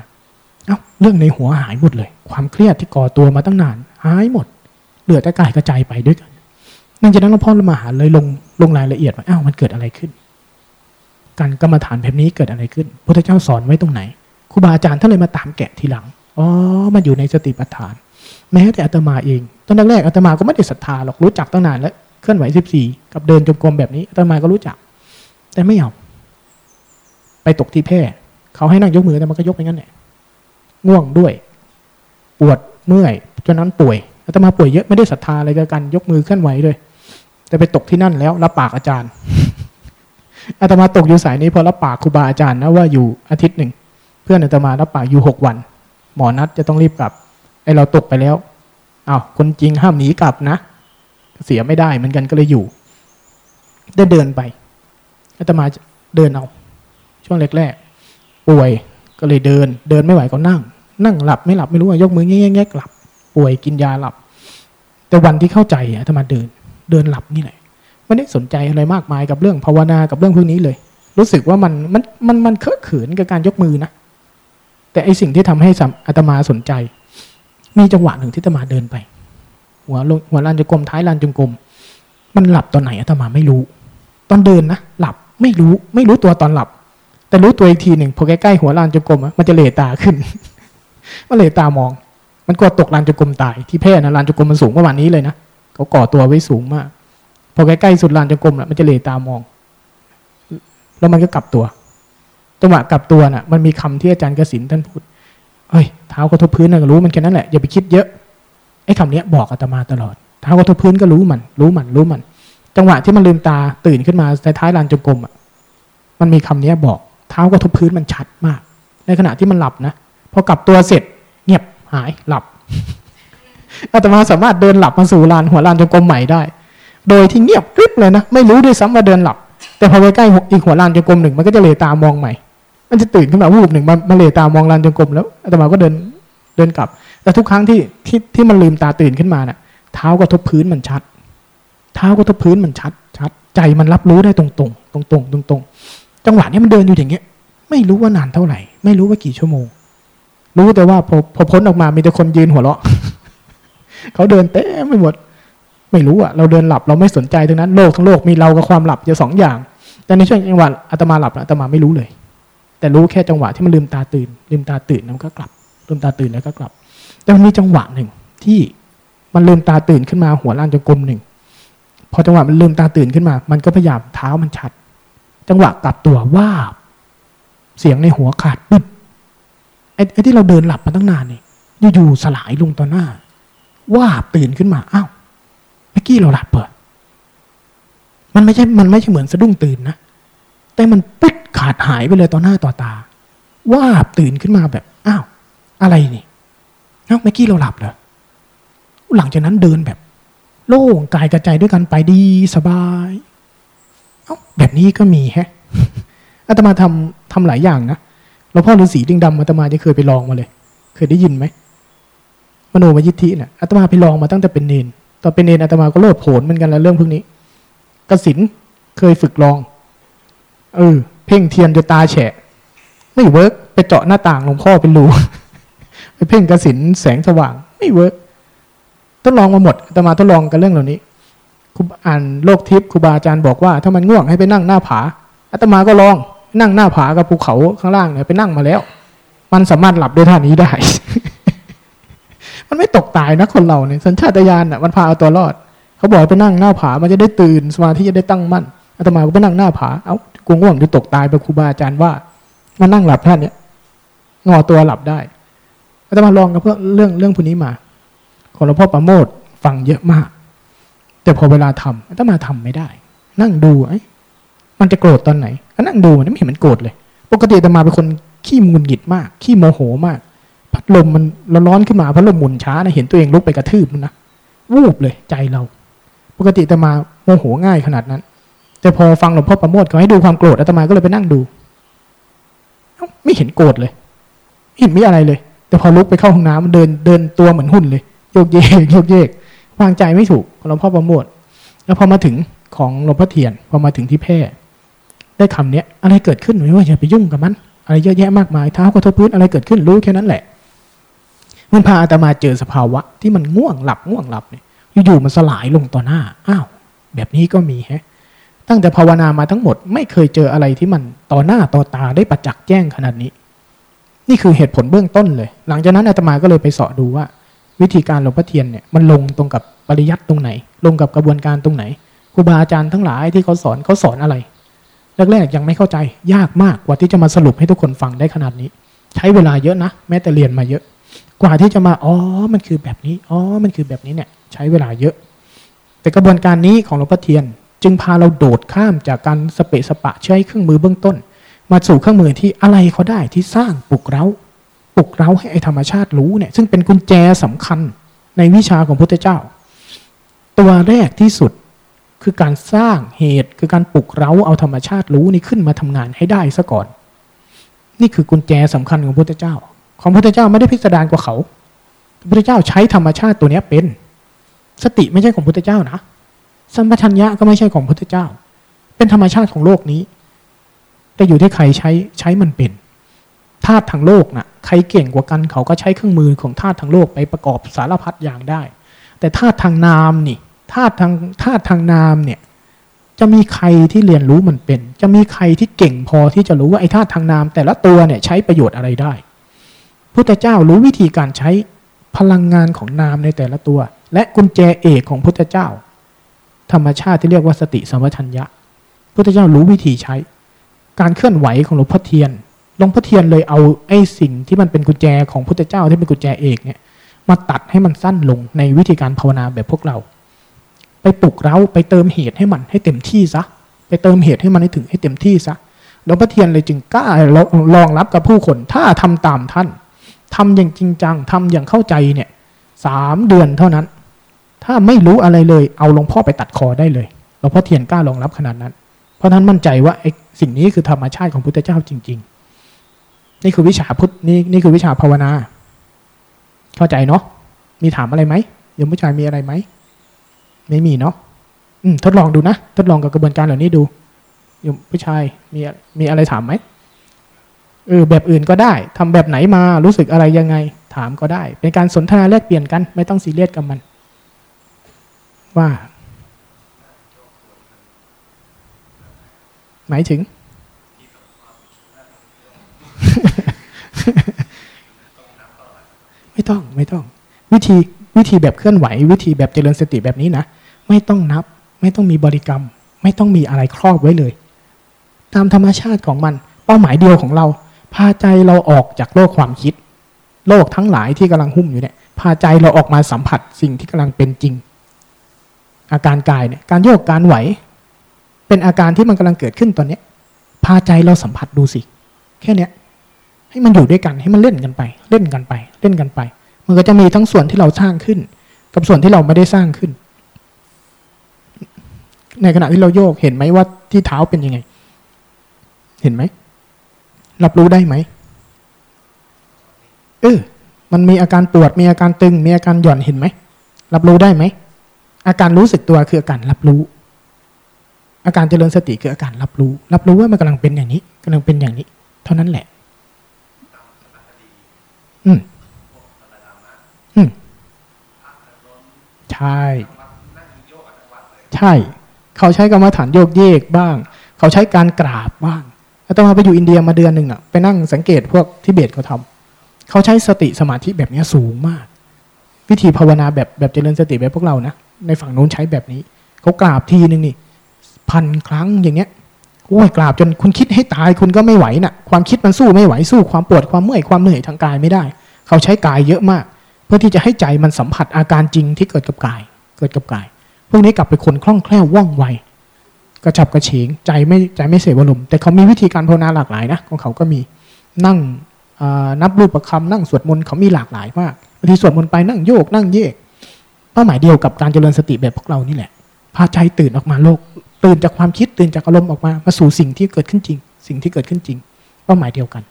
เอ้าเรื่องในหัวหายหมดเลย ความเครียดที่ก่อตัวมาตั้งนานหายหมด เหลือแต่กายกระจายไปด้วยกันนั่นจากนั้นหลวงพ่อมหาเลยลงลงรายละเอียดว่าอ้าวมันเกิดอะไรขึ้น การกรรมฐานแบบนี้เกิดอะไรขึ้นพระเจ้าสอนไว้ตรงไหนครูบาอาจารย์ท่านเลยมาตามแกะทีหลังอ๋อมันอยู่ในสติปัฏฐาน แม้แต่อาตมาเองตอนแรกๆอาตมาก็ไม่ได้ศรัทธาหรอกรู้จักตั้งนานแล้วเคลื่อนไหวสิบสี่กับเดินจงกรมแบบนี้อาตมาก็รู้จัก แต่ไม่เอาไปตกที่แพร่เขาให้นั่งยกมือแต่มันก็ยกไปงั้นแหละง่วงด้วย ปวดเมื่อยจนนั้นป่วยอาตมาป่วยเยอะไม่ได้ศรัทธาอะไรกับการยกมือเคลื่อนไหวเลยแต่ไปตกที่นั่นแล้วรับปากอาจารย์ อาตมาตกอยู่สายนี้พอรับปากครูบาอาจารย์นะว่าอยู่อาทิตย์หนึ่ง เพื่อนอาตมารับปากอยู่หกวัน หมอนัดจะต้องรีบกลับ ไอเราตกไปแล้วอา้าวคนจริงห้ามหนีกลับนะเสียไม่ได้เหมือนกันก็เลยอยู่ ได้เดินไปอาตมาเดินเอา ช่วงแรกๆป่วยก็เลยเดิน เดินไม่ไหวก็นั่ง นั่งหลับไม่หลับไม่รู้ยกมือแง่แง่หลับ ป่วยกินยาหลับ แต่วันที่เข้าใจอะถ้ามาเดิน เดินหลับนี่แหละ ไม่ได้สนใจอะไรมากมายกับเรื่องภาวนากับเรื่องพวกนี้เลย รู้สึกว่ามันมันมันมันเคอะเขินกับการยกมือนะแต่ไอสิ่งที่ทำให้อาตมาสนใจ มีจังหวะหนึ่งที่อาตมาเดินไป หัวลงหัวลานจงกรมท้ายลานจงกรมมันหลับตอนไหนอาตมาไม่รู้ ตอนเดินนะหลับไม่รู้ไม่รู้ตัวตอนหลับ แต่รู้ตัวอีกทีหนึ่งพอใกล้ๆหัวลานจงกรมมันจะเหลตาขึ้นมันเหลตามอง มันกลัวตกลานจงกรมตายที่แพร่นะลานจงกรมมันสูงประมาณนี้เลยนะเขาก่อตัวไว้สูงมาก พอใกล้ๆสุดลานจงกรมมันจะเหลตามอง แล้วมันก็กลับตัวจังหวะกลับตัวน่ะ มันมีคำที่อาจารย์กสินท่านพูดเฮ้ยเท้ากระทบพื้นน่ะรู้มันแค่นั้นแหละอย่าไปคิดเยอะไอ้คำนี้บอกอาตมาตลอดเท้ากระทบพื้นก็รู้มัน รู้มันรู้มัน จังหวะที่มันลืมตาตื่นขึ้นมาในท้ายลานจงกรมอะ มันมีคำนี้บอกเท้ากระทบพื้นมันชัดมาก ในขณะที่มันหลับนะพอกลับตัวเสร็จ เงียบหายหลับอาตมาสามารถเดินหลับมาสู่ลานหัวลานจงกรมใหม่ได้ โดยที่เงียบกริบเลยนะ ไม่รู้ด้วยซ้ำว่าเดินหลับ แต่พอไปใกล้อีกหัวลานจงกรมหนึ่งมันก็จะเลตามองใหม่ มันจะตื่นขึ้นมาวูบหนึ่งมามาเลตามองลานจงกรมแล้วอาตมาก็เดินเดินกลับ แต่ทุกครั้งที่ที่ที่มันลืมตาตื่นขึ้นมาเนะ่ะ เท้ากระทบพื้นมันชัด เท้ากระทบพื้นมันชัดชัด ใจมันรับรู้ได้ตรงตรงตรงตรงตรงตรงจังหวะนี้มันเดินอยู่อย่างเงี้ย ไม่รู้ว่านานเท่าไหร่ ไม่รู้ว่ากี่ชั่วโมง รู้แต่ว่าพอพอพ้นออกมามีแต่คนยืนหัวเราะเขาเดินเต้ไม่หมด ไม่รู้อะเราเดินหลับเราไม่สนใจตรงนั้นโลกทั้งโลกมีเรากับความหลับอยู่สองอย่าง แต่ในช่วงจังหวะอาตมาหลับอาตมาไม่รู้เลย แต่รู้แค่จังหวะที่มันลืมตาตื่น ลืมตาตื่นแล้วก็กลับ ลืมตาตื่นแล้วก็กลับ แต่มันมีจังหวะหนึ่งที่มันลืมตาตื่นขึ้นมาหัวล้านจงกรมหนึ่งพอจังหวะมันลืมตาตื่นขึ้นมา มันก็พยายามเท้ามันชัด จังหวะกลับตัวว่าเสียงในหัวขาดปึ๊บไอ้ที่เราเดินหลับมาตั้งนานเนี่ยอยู่ๆสลายลงต่อหน้า ว่าตื่นขึ้นมาอ้าว มื่อกี้เราหลับเปิดมันไม่ใช่ มันไม่ใช่เหมือนสะดุ้งตื่นนะ แต่มันปึ๊ดขาดหายไปเลยต่อหน้าต่อตา ว่าตื่นขึ้นมาแบบ อ้าว อะไรนี่เอ้าเมื่อกี้เราหลับเหรอ หลังจากนั้นเดินแบบ โล่งกายกระจายด้วยกันไปดีสบาย เอาแบบนี้ก็มีแฮะอาตมาทำทำหลายอย่างนะหลวงพ่อฤาษีลิงดำอาตมาจะเคยไปลองมาเลย เคยได้ยินไหมมโนมยิทธิเนี่ยอาตมาไปลองมาตั้งแต่เป็นเณร ตอนเป็นเณรอาตมาก็โลดโผนเหมือนกันแล้วเรื่องพวกนี้กสินเคยฝึกลอง เออ เพ่งเทียนจนตาแฉะ ไม่ work ไปเจาะหน้าต่างหลวงพ่อเป็นรูไปเพ่งกสินแสงสว่าง ไม่ work ทดลองมาหมดอาตมาทดลองกันเรื่องเหล่านี้ครูอ่านโลกทิพย์ครูบาอาจารย์บอกว่า ถ้ามันง่วงให้ไปนั่งหน้าผาอาตมาก็ลองนั่งหน้าผากับภูเขาข้างล่างเนี่ยไปนั่งมาแล้ว มันสามารถหลับด้วยท่านี้ได้ มันไม่ตกตายนะคนเราเนี่ยสัญชาตญาณอะมันพาเอาตัวรอด เขาบอกไปนั่งหน้าผา มันจะได้ตื่นสมาธิจะได้ตั้งมั่นอาตมาก็ไปนั่งหน้าผาเอ้ากูง่วงจะตกตายไปครูบาอาจารย์ว่ามานั่งหลับท่านเนี่ยงอตัวหลับได้อาตมาลองกับเพื่อเรื่องเรื่องพวกนี้มา ของหลวงพ่อประโมทฟังเยอะมาก แต่พอเวลาทำอาตมาทำไม่ได้ นั่งดูไอ้มันจะโกรธตอนไหนก็นั่งดูมันไม่เห็นมันโกรธเลย ปกติอาตมาเป็นคนขี้มุนหงิดมาก ขี้โมโหมาก พัดลมมันร้อนขึ้นมาพัดลมหมุนช้านะเห็นตัวเองลุกไปกระทืบมันนะวูบเลยใจเรา ปกติอาตมาโมโหง่ายขนาดนั้น แต่พอฟังหลวงพ่อประโมทเขาให้ดูความโกรธอาตมาก็เลยไปนั่งดูไม่เห็นโกรธเลยไม่เห็นมีอะไรเลย แต่พอลุกไปเข้าห้องน้ำมันเดินเดินตัวเหมือนหุ่นเลยโยกเยกโยกเยกวางใจไม่ถูกหลวงพ่อประโมทแล้วพอมาถึงของหลวงพ่อเทียนพอมาถึงที่แพร่ได้คำเนี้ยอะไรเกิดขึ้นไม่ว่าอย่าไปยุ่งกับมัน อะไรเยอะแยะมากมายเท้ากระทบพื้นอะไรเกิดขึ้นรู้แค่นั้นแหละ มันพาอาตมาเจอสภาวะ ที่มันง่วงหลับง่วงหลับเนี่ยอยู่ๆมันสลายลงต่อหน้าอ้าวแบบนี้ก็มีแฮะตั้งแต่ภาวนามาทั้งหมดไม่เคยเจออะไรที่มันต่อหน้าต่อตาได้ประจักษ์แจ้งขนาดนี้ นี่คือเหตุผลเบื้องต้นเลย หลังจากนั้นอาตมาก็เลยไปสอดูว่า วิธีการหลวงพ่อเทียนเนี่ยมันลงตรงกับปริยัติตรงไหน ลงกับกระบวนการตรงไหนครูบาอาจารย์ทั้งหลายที่เขาสอนเขาสอนอะไรแรกๆยังไม่เข้าใจยากมากกว่าที่จะมาสรุปให้ทุกคนฟังได้ขนาดนี้ ใช้เวลาเยอะนะ แม้แต่เรียนมาเยอะ กว่าที่จะมาอ๋อมันคือแบบนี้อ๋อมันคือแบบนี้เนี่ยใช้เวลาเยอะ แต่กระบวนการนี้ของหลวงพ่อเทียน จึงพาเราโดดข้ามจากการสเปะสปะใช้เครื่องมือเบื้องต้น มาสู่เครื่องมือที่อะไรเขาได้ที่สร้างปลุกเร้าปลุกเร้าให้ไอธรรมชาติรู้เนี่ยซึ่งเป็นกุญแจสำคัญในวิชาของพุทธเจ้า ตัวแรกที่สุดคือการสร้างเหตุคือการปลุกเร้าเอาธรรมชาติรู้นี่ขึ้นมาทำงานให้ได้ซะก่อน นี่คือกุญแจสำคัญของพระพุทธเจ้า ของพระพุทธเจ้าไม่ได้พิสดารกว่าเขาพระพุทธเจ้าใช้ธรรมชาติตัวนี้เป็น สติไม่ใช่ของพระพุทธเจ้านะสัมปชัญญะก็ไม่ใช่ของพระพุทธเจ้า เป็นธรรมชาติของโลกนี้ แต่อยู่ที่ใครใช้ใช้มันเป็นธาตุทางโลกนะ่ะใครเก่งกว่ากันเขาก็ใช้เครื่องมือของธาตุทางโลกไปประกอบสารพัดอย่างได้ แต่ธาตุทางนามนี่ธาตุทางธาตุทางนามเนี่ยจะมีใครที่เรียนรู้มันเป็น จะมีใครที่เก่งพอที่จะรู้ว่าไอ้ธาตุทางนาม แต่ละตัวเนี่ยใช้ประโยชน์อะไรได้ พุทธเจ้ารู้วิธีการใช้พลังงานของนามในแต่ละตัว และกุญแจเอกของพุทธเจ้า ธรรมชาติที่เรียกว่าสติสัมปชัญญะ พุทธเจ้ารู้วิธีใช้ การเคลื่อนไหวของหลวงพ่อเทียนหลวงพ่อเทียนเลยเอาไอ้สิ่งที่มันเป็นกุญแจของพุทธเจ้าที่เป็นกุญแจเอกเนี่ยมาตัดให้มันสั้นลงในวิธีการภาวนาแบบพวกเรา ไปปลุกเราไปเติมเหตุให้มันให้เต็มที่ซะไปเติมเหตุให้มันให้ถึงให้เต็มที่ซะหลวงพ่อเทียนเลยจึงกล้ารองรับกับผู้คนถ้าทำตามท่าน ทำอย่างจริงจังทำอย่างเข้าใจเนี่ยสามเดือนเท่านั้น ถ้าไม่รู้อะไรเลย เอาหลวงพ่อไปตัดคอได้เลยหลวงพ่อเทียนกล้ารองรับขนาดนั้น เพราะท่านมั่นใจว่าไอ้สิ่งนี้คือธรรมชาติของพุทธเจ้าจริง ๆ นี่คือวิชาพุทธนี่นี่คือวิชาภาวนา เข้าใจเนาะมีถามอะไรไหมโยมผู้ชายมีอะไรไหมไม่มีเนาะทดลองดูนะ ทดลองกับกระบวนการเหล่านี้ดูยู่ผู้ชายมีมีอะไรถามไหม เออแบบอื่นก็ได้ทำแบบไหนมารู้สึกอะไรยังไง ถามก็ได้ เป็นการสนทนาแลกเปลี่ยนกัน ไม่ต้องซีเรียสกับมัน ว่า หมายถึง ไม่ต้องไม่ต้อง วิธีวิธีแบบเคลื่อนไหว วิธีแบบเจริญสติแบบนี้นะไม่ต้องนับ ไม่ต้องมีบริกรรม ไม่ต้องมีอะไรครอบไว้เลย ตามธรรมชาติของมัน เป้าหมายเดียวของเรา พาใจเราออกจากโลกความคิด โลกทั้งหลายที่กำลังหุ้มอยู่เนี่ย พาใจเราออกมาสัมผัสสิ่งที่กำลังเป็นจริง อาการกายเนี่ย การโยกการไหว เป็นอาการที่มันกำลังเกิดขึ้นตอนเนี้ย พาใจเราสัมผัสดูสิ แค่เนี้ย ให้มันอยู่ด้วยกันให้มันเล่นกันไป เล่นกันไป เล่นกันไป มันก็จะมีทั้งส่วนที่เราสร้างขึ้น กับส่วนที่เราไม่ได้สร้างขึ้น ในขณะที่เราโยกเห็นไหมว่าที่เท้าเป็นยังไง เห็นไหม รับรู้ได้ไหมเออมันมีอาการปวดมีอาการตึง มีอาการหย่อนเห็นไหมรับรู้ได้ไหมอาการรู้สึกตัวคืออาการรับรู้ อาการเจริญสติคืออาการรับรู้ รับรู้ว่ามันกำลังเป็นอย่างนี้กำลังเป็นอย่างนี้ เท่านั้นแหละ อืมอืมใช่ ใช่ เขาใช้กรรมฐานโยกเยกบ้าง เขาใช้การกราบบ้าง อาตมาไปอยู่อินเดียมาเดือนหนึ่งอะไปนั่งสังเกตพวกทิเบตเขาทำเขาใช้สติสมาธิแบบนี้สูงมาก วิธีภาวนาแบบแบบเจริญสติแบบพวกเรานะในฝั่งนู้นใช้แบบนี้เขากราบทีนึงนี่พันครั้งอย่างเงี้ยโอ้ยกราบจนคุณคิดให้ตายคุณก็ไม่ไหวนะ่ะ ความคิดมันสู้ไม่ไหวสู้ความปวดความเมื่อยความเหนื่อยทางกายไม่ได้ เขาใช้กายเยอะมาก เพื่อที่จะให้ใจมันสัมผัสอาการจริงที่เกิดกับกาย เกิดกับกาย พวกนี้กลับไปคนคล่องแคล่วว่องไว กระฉับกระเฉงใจไม่ใจไม่เสียอารมณ์แต่เขามีวิธีการภาวนาหลากหลายนะของเขาก็มีนั่งนับรูปประคำนั่งสวดมนต์เขามีหลากหลายมากบางทีสวดมนต์ไปนั่งโยกนั่งเยกเป้าหมายเดียวกับการเจริญสติแบบพวกเรานี่แหละพาใจตื่นออกมาโลก ตื่นจากความคิดตื่นจากอารมณ์ออกมามาสู่สิ่งที่เกิดขึ้นจริง สิ่งที่เกิดขึ้นจริง เป้าหมายเดียวกัน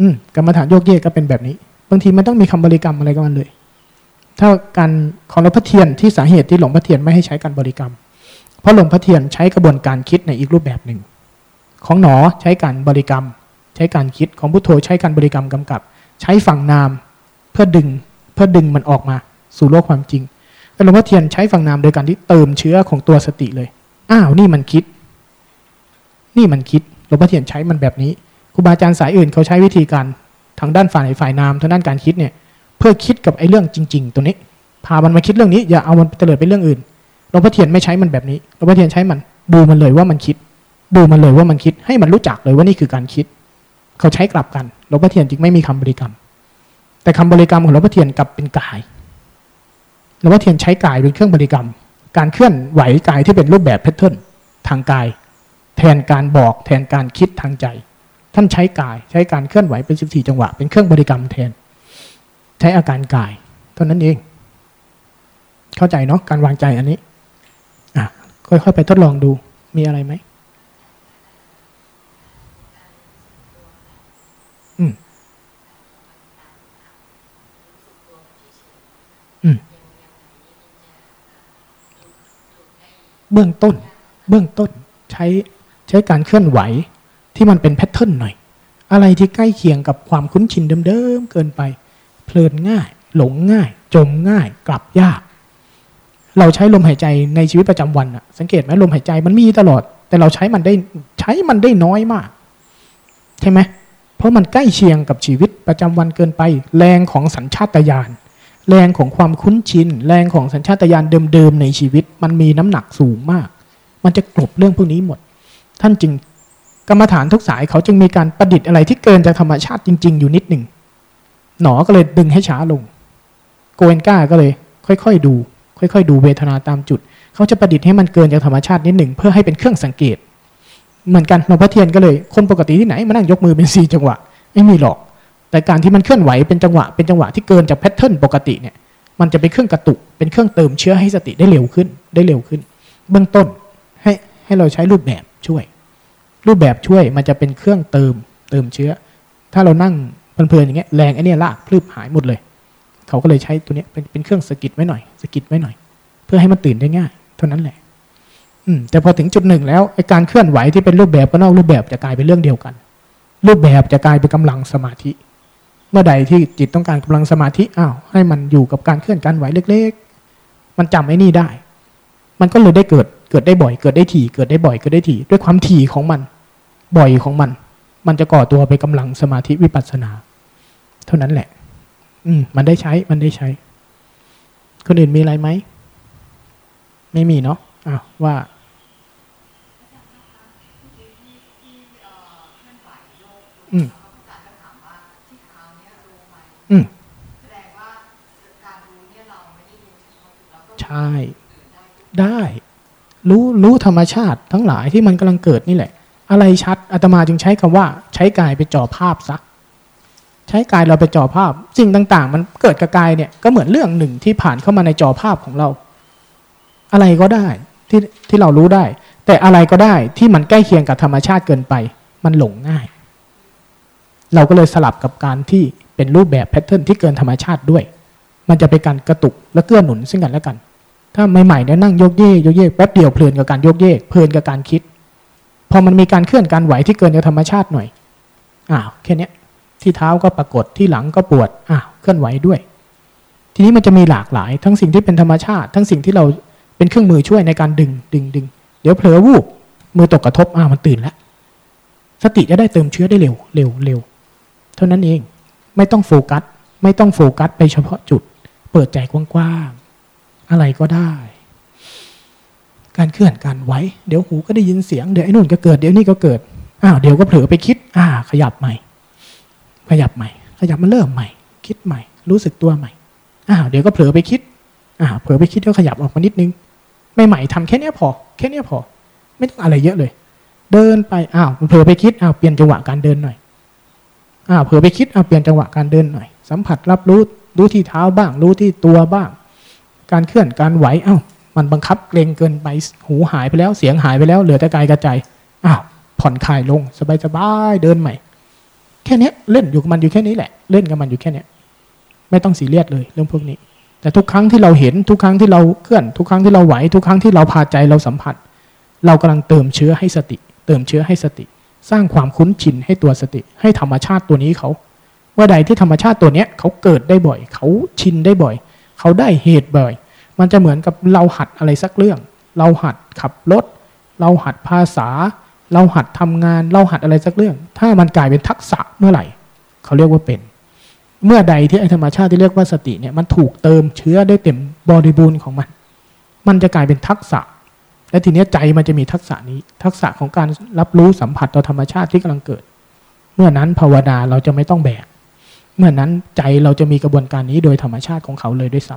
อืมกรรมฐานโยกเยกก็เป็นแบบนี้ บางทีมันต้องมีคำบริกรรมอะไรกับมันเลย ถ้าการของหลวงพ่อเทียนที่สาเหตุที่หลวงพ่อเทียนไม่ให้ใช้การบริกรรม พราะหลวงพ่อเทียนใช้กระบวนการคิดในอีกรูปแบบหนึ่ง ของหนอใช้การบริกรรม ใช้การคิดของพุทโธใช้การบริกรรมกำกับ ใช้ฝั่งนามเพื่อดึงเพื่อดึงมันออกมาสู่โลกความจริงแต่หลวงพ่อเทียนใช้ฝั่งนามโดยการที่เติมเชื้อของตัวสติเลย อ้าวนี่มันคิด นี่มันคิดหลวงพ่อเทียนใช้มันแบบนี้ครูบาอาจารย์สายอื่นเขาใช้วิธีการทางด้านฝ่ายฝ่ายนามทางด้านการคิดเนี่ย เพื่อคิดกับไอ้เรื่องจริง ๆ ตัวนี้ พามันมาคิดเรื่องนี้ อย่าเอามันเตลิดไปเรื่องอื่น หลวงพ่อเทียนไม่ใช้มันแบบนี้หลวงพ่อเทียนใช้มัน ดูมันเลยว่ามันคิด ดูมันเลยว่ามันคิด ให้มันรู้จักเลยว่านี่คือการคิด เขาใช้กลับกันหลวงพ่อเทียนจึงไม่มีคำบริกรรม แต่คำบริกรรมของหลวงพ่อเทียนกลับเป็นกายหลวงพ่อเทียนใช้กายเป็นเครื่องบริกรรม การเคลื่อนไหวกายที่เป็นรูปแบบแพทเทิร์นทางกาย แทนการบอกแทนการคิดทางใจ ท่านใช้กายใช้การเคลื่อนไหวเป็นสิบสี่จังหวะ เป็นเครื่องบริกรรมแทน ใช้อาการกายเท่านั้นเอง เข้าใจเนาะการวางใจอันนี้ ค่อยๆไปทดลองดูมีอะไรไหมอืมอืมเบื้องต้น เบื้องต้นใช้ใช้การเคลื่อนไหวที่มันเป็นแพทเทิร์นหน่อย อะไรที่ใกล้เคียงกับความคุ้นชินเดิมๆเกินไป เพลินง่าย หลงง่าย จมง่าย กลับยาก เราใช้ลมหายใจในชีวิตประจำวันอะสังเกตไหมลมหายใจมันมีตลอด แต่เราใช้มันได้ใช้มันได้น้อยมาก ใช่ไหมเพราะมันใกล้เคียงกับชีวิตประจำวันเกินไป แรงของสัญชาตญาณแรงของความคุ้นชิน แรงของสัญชาตญาณเดิมๆในชีวิต มันมีน้ำหนักสูงมาก มันจะกลบเรื่องพวกนี้หมด ท่านจึงกรรมฐานทุกสายเขาจึงมีการประดิษฐ์อะไรที่เกินจากธรรมชาติจริง ๆ อยู่นิดหนึ่งหนอก็เลยดึงให้ช้าลง โกเอนก้าก็เลย ค่อย ๆ ดู ค่อยๆ ดูเวทนาตามจุด เขาจะประดิษฐ์ให้มันเกินจากธรรมชาตินิดหนึ่งเพื่อให้เป็นเครื่องสังเกต เหมือนกันหลวงพ่อเทียนก็เลยคนปกติที่ไหนมานั่งยกมือเป็นสี่จังหวะไม่มีหรอก แต่การที่มันเคลื่อนไหวเป็นจังหวะเป็นจังหวะที่เกินจากแพทเทิร์นปกติเนี่ยมันจะเป็นเครื่องกระตุกเป็นเครื่องเติมเชื้อให้สติได้เร็วขึ้นได้เร็วขึ้น เบื้องต้นให้ให้เราใช้รูปแบบช่วย รูปแบบช่วยมันจะเป็นเครื่องเติมเติมเชื้อ ถ้าเรานั่งเพลินๆอย่างเงี้ยแรงไอ้นี่ลากพลืบหายหมดเลย เขาก็เลยใช้ตัวนี้เป็นเป็นเครื่องสกิดไว้หน่อยสกิดไว้หน่อย เพื่อให้มันตื่นได้ง่าย เท่านั้นแหละ อืม แต่พอถึงจุดหนึ่งแล้วไอ้การเคลื่อนไหวที่เป็นรูปแบบกับนอกรูปแบบจะกลายเป็นเรื่องเดียวกัน รูปแบบจะกลายเป็นกำลังสมาธิ เมื่อใดที่จิตต้องการกำลังสมาธิอ้าวให้มันอยู่กับการเคลื่อนการไหวเล็ก ๆ มันจำไอ้นี่ได้ มันก็เลยได้เกิดเกิดได้บ่อยเกิดได้ถี่เกิดได้บ่อยเกิดได้ถี่ด้วยความถี่ของมัน บ่อยของมัน มันจะก่อตัวไปกำลังสมาธิวิปัสสนา เท่านั้นแหละ อืม มันได้ใช้ มันได้ใช้ คนอื่นมีอะไรไหม ไม่มีเนาะอ้าวว่าอืมอืมใช่ ได้ รู้รู้ธรรมชาติทั้งหลายที่มันกำลังเกิดนี่แหละ อะไรชัดอาตมาจึงใช้คำว่า ใช้กายไปจ่อภาพซะ ช้กายเราไปจ่อภาพ สิ่งต่าง ๆ มันเกิดกับกายเนี่ยก็เหมือนเรื่องหนึ่งที่ผ่านเข้ามาในจอภาพของเรา อะไรก็ได้ที่ที่เรารู้ได้ แต่อะไรก็ได้ที่มันใกล้เคียงกับธรรมชาติเกินไป มันหลงง่าย เราก็เลยสลับกับการที่เป็นรูปแบบแพทเทิร์นที่เกินธรรมชาติด้วย มันจะเป็นการกระตุกและเกื้อหนุนซึ่งกันและกัน ถ้าใหม่ๆเนี่ยนั่งโยกเยกโยกเยกแป๊บเดียวเพลินกับการโยกเยกเพลินกับการคิด พอมันมีการเคลื่อนการไหวที่เกินจากธรรมชาติหน่อยอ้าวแค่นี้ ที่เท้าก็ปรากฏที่หลังก็ปวดอ้าเคลื่อนไหวด้วย ทีนี้มันจะมีหลากหลาย ทั้งสิ่งที่เป็นธรรมชาติ ทั้งสิ่งที่เราเป็นเครื่องมือช่วยในการดึงดึงดึงเดี๋ยวเผลอวูบมือตกกระทบอ้าวมันตื่นแล้วสติจะได้เติมเชื้อได้เร็วเร็วเร็วเท่านั้นเองไม่ต้องโฟกัส ไม่ต้องโฟกัสไปเฉพาะจุด เปิดใจกว้างๆอะไรก็ได้ การเคลื่อนการไหวเดี๋ยวหูก็ได้ยินเสียงเดี๋ยวไอ้นู่นก็เกิดเดี๋ยวนี่ก็เกิดอ้าวเดี๋ยวก็เผลอไปคิด อ่า ขยับใหม่ ขยับใหม่ ขยับมาเริ่มใหม่ คิดใหม่ รู้สึกตัวใหม่อ้าวเดี๋ยวก็เผลอไปคิดอ่าเผลอไปคิดก็ขยับออกมานิดนึงไม่ใหม่ทำแค่นี้พอ แค่นี้พอ ไม่ต้องอะไรเยอะเลย เดินไปอ้าวเผลอไปคิดอ้าวเปลี่ยนจังหวะการเดินหน่อยอ้าวเผลอไปคิดอ้าวเปลี่ยนจังหวะการเดินหน่อย สัมผัสรับรู้รู้ที่เท้าบ้าง รู้ที่ตัวบ้าง การเคลื่อนการไหวอ้าวมันบังคับเกรงเกินไปหูหายไปแล้วเสียงหายไปแล้วเหลือแต่กายกระใจอ้าวผ่อนคลายลง สบายๆเดินใหม่ แค่นี้เล่นอยู่กับมันอยู่แค่นี้แหละ เล่นกับมันอยู่แค่นี้ไม่ต้องสีเรียสเลยเรื่องพวกนี้ แต่ทุกครั้งที่เราเห็นทุกครั้งที่เราเคลื่อน ทุกครั้งที่เราไหวทุกครั้งที่เราพาใจเราสัมผัส เรากำลังเติมเชื้อให้สติ เติมเชื้อให้สติ สร้างความคุ้นชินให้ตัวสติ ให้ธรรมชาติตัวนี้เขาเมื่อใดที่ธรรมชาติตัวเนี้ยเขาเกิดได้บ่อย เขาชินได้บ่อย เขาได้เหตุบ่อย มันจะเหมือนกับเราหัดอะไรสักเรื่อง เราหัดขับรถ เราหัดภาษา เราหัดทำงาน เราหัดอะไรสักเรื่อง ถ้ามันกลายเป็นทักษะเมื่อไหร่ เขาเรียกว่าเป็น เมื่อใดที่ไอธรรมชาติที่เรียกว่าสติเนี่ยมันถูกเติมเชื้อได้เต็มบริบูรณ์ของมัน มันจะกลายเป็นทักษะ และทีนี้ใจมันจะมีทักษะนี้ ทักษะของการรับรู้สัมผัสต่อธรรมชาติที่กำลังเกิด เมื่อนั้นภาวนาเราจะไม่ต้องแบกเมื่อนั้นใจเราจะมีกระบวนการนี้โดยธรรมชาติของเขาเลยด้วยซ้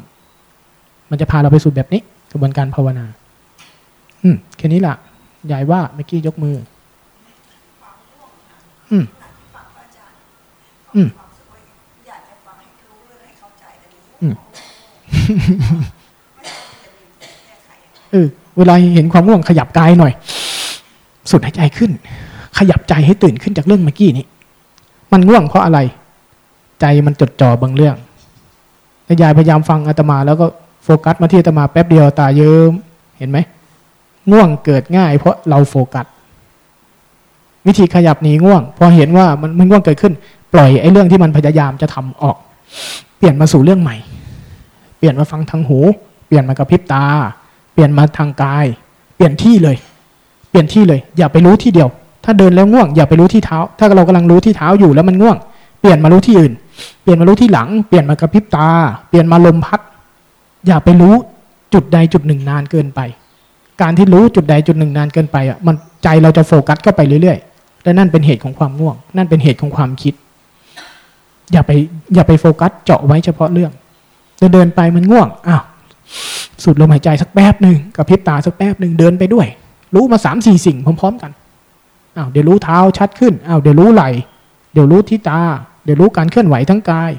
ำมันจะพาเราไปสู่แบบนี้กระบวนการภาวนา อืมแค่นี้ล่ะ ยายว่าเมื่อกี้ยกมืออืมอืมอืมเออเวลาเห็นความง่วงขยับกายหน่อย สุดหายใจขึ้น ขยับใจให้ตื่นขึ้นจากเรื่องเมื่อกี้นี้ มันง่วงเพราะอะไร ใจมันจดจ่อบางเรื่องยายพยายามฟังอาตมาแล้วก็โฟกัสมาที่อาตมาแป๊บเดียวตาเยิ้มเห็นไหม ง่วงเกิดง่าย เพราะเราโฟกัส วิธีขยับหนีง่วง พอเห็นว่ามันมันง่วงเกิดขึ้น ปล่อยไอ้เรื่องที่มันพยายามจะทำออก เปลี่ยนมาสู่เรื่องใหม่ เปลี่ยนมาฟังทางหู เปลี่ยนมากระพริบตา เปลี่ยนมาทางกาย เปลี่ยนที่เลย เปลี่ยนที่เลย อย่าไปรู้ที่เดียว ถ้าเดินแล้วง่วง อย่าไปรู้ที่เท้า ถ้าเรากำลังรู้ที่เท้าอยู่แล้วมันง่วง เปลี่ยนมารู้ที่อื่น เปลี่ยนมารู้ที่หลัง เปลี่ยนมากระพริบตา เปลี่ยนมาลมพัด อย่าไปรู้จุดใดจุดหนึ่งนานเกินไป การที่รู้จุดใดจุดหนึ่งนานเกินไปอะมันใจเราจะโฟกัสเข้าไปเรื่อยๆและนั่นเป็นเหตุของความง่วง นั่นเป็นเหตุของความคิด อย่าไปอย่าไปโฟกัสเจาะไว้เฉพาะเรื่องเดินเดินไปมันง่วงอ้าวสูดลมหายใจสักแป๊บหนึ่งกับพริบตาสักแป๊บหนึ่งเดินไปด้วย รู้มาสามสี่สิ่งพร้อมๆกันอ้าวเดี๋ยวรู้เท้าชัดขึ้นอ้าวเดี๋ยวรู้ไหล่เดี๋ยวรู้ที่ตา เดี๋ยวรู้การเคลื่อนไหวทั้งกาย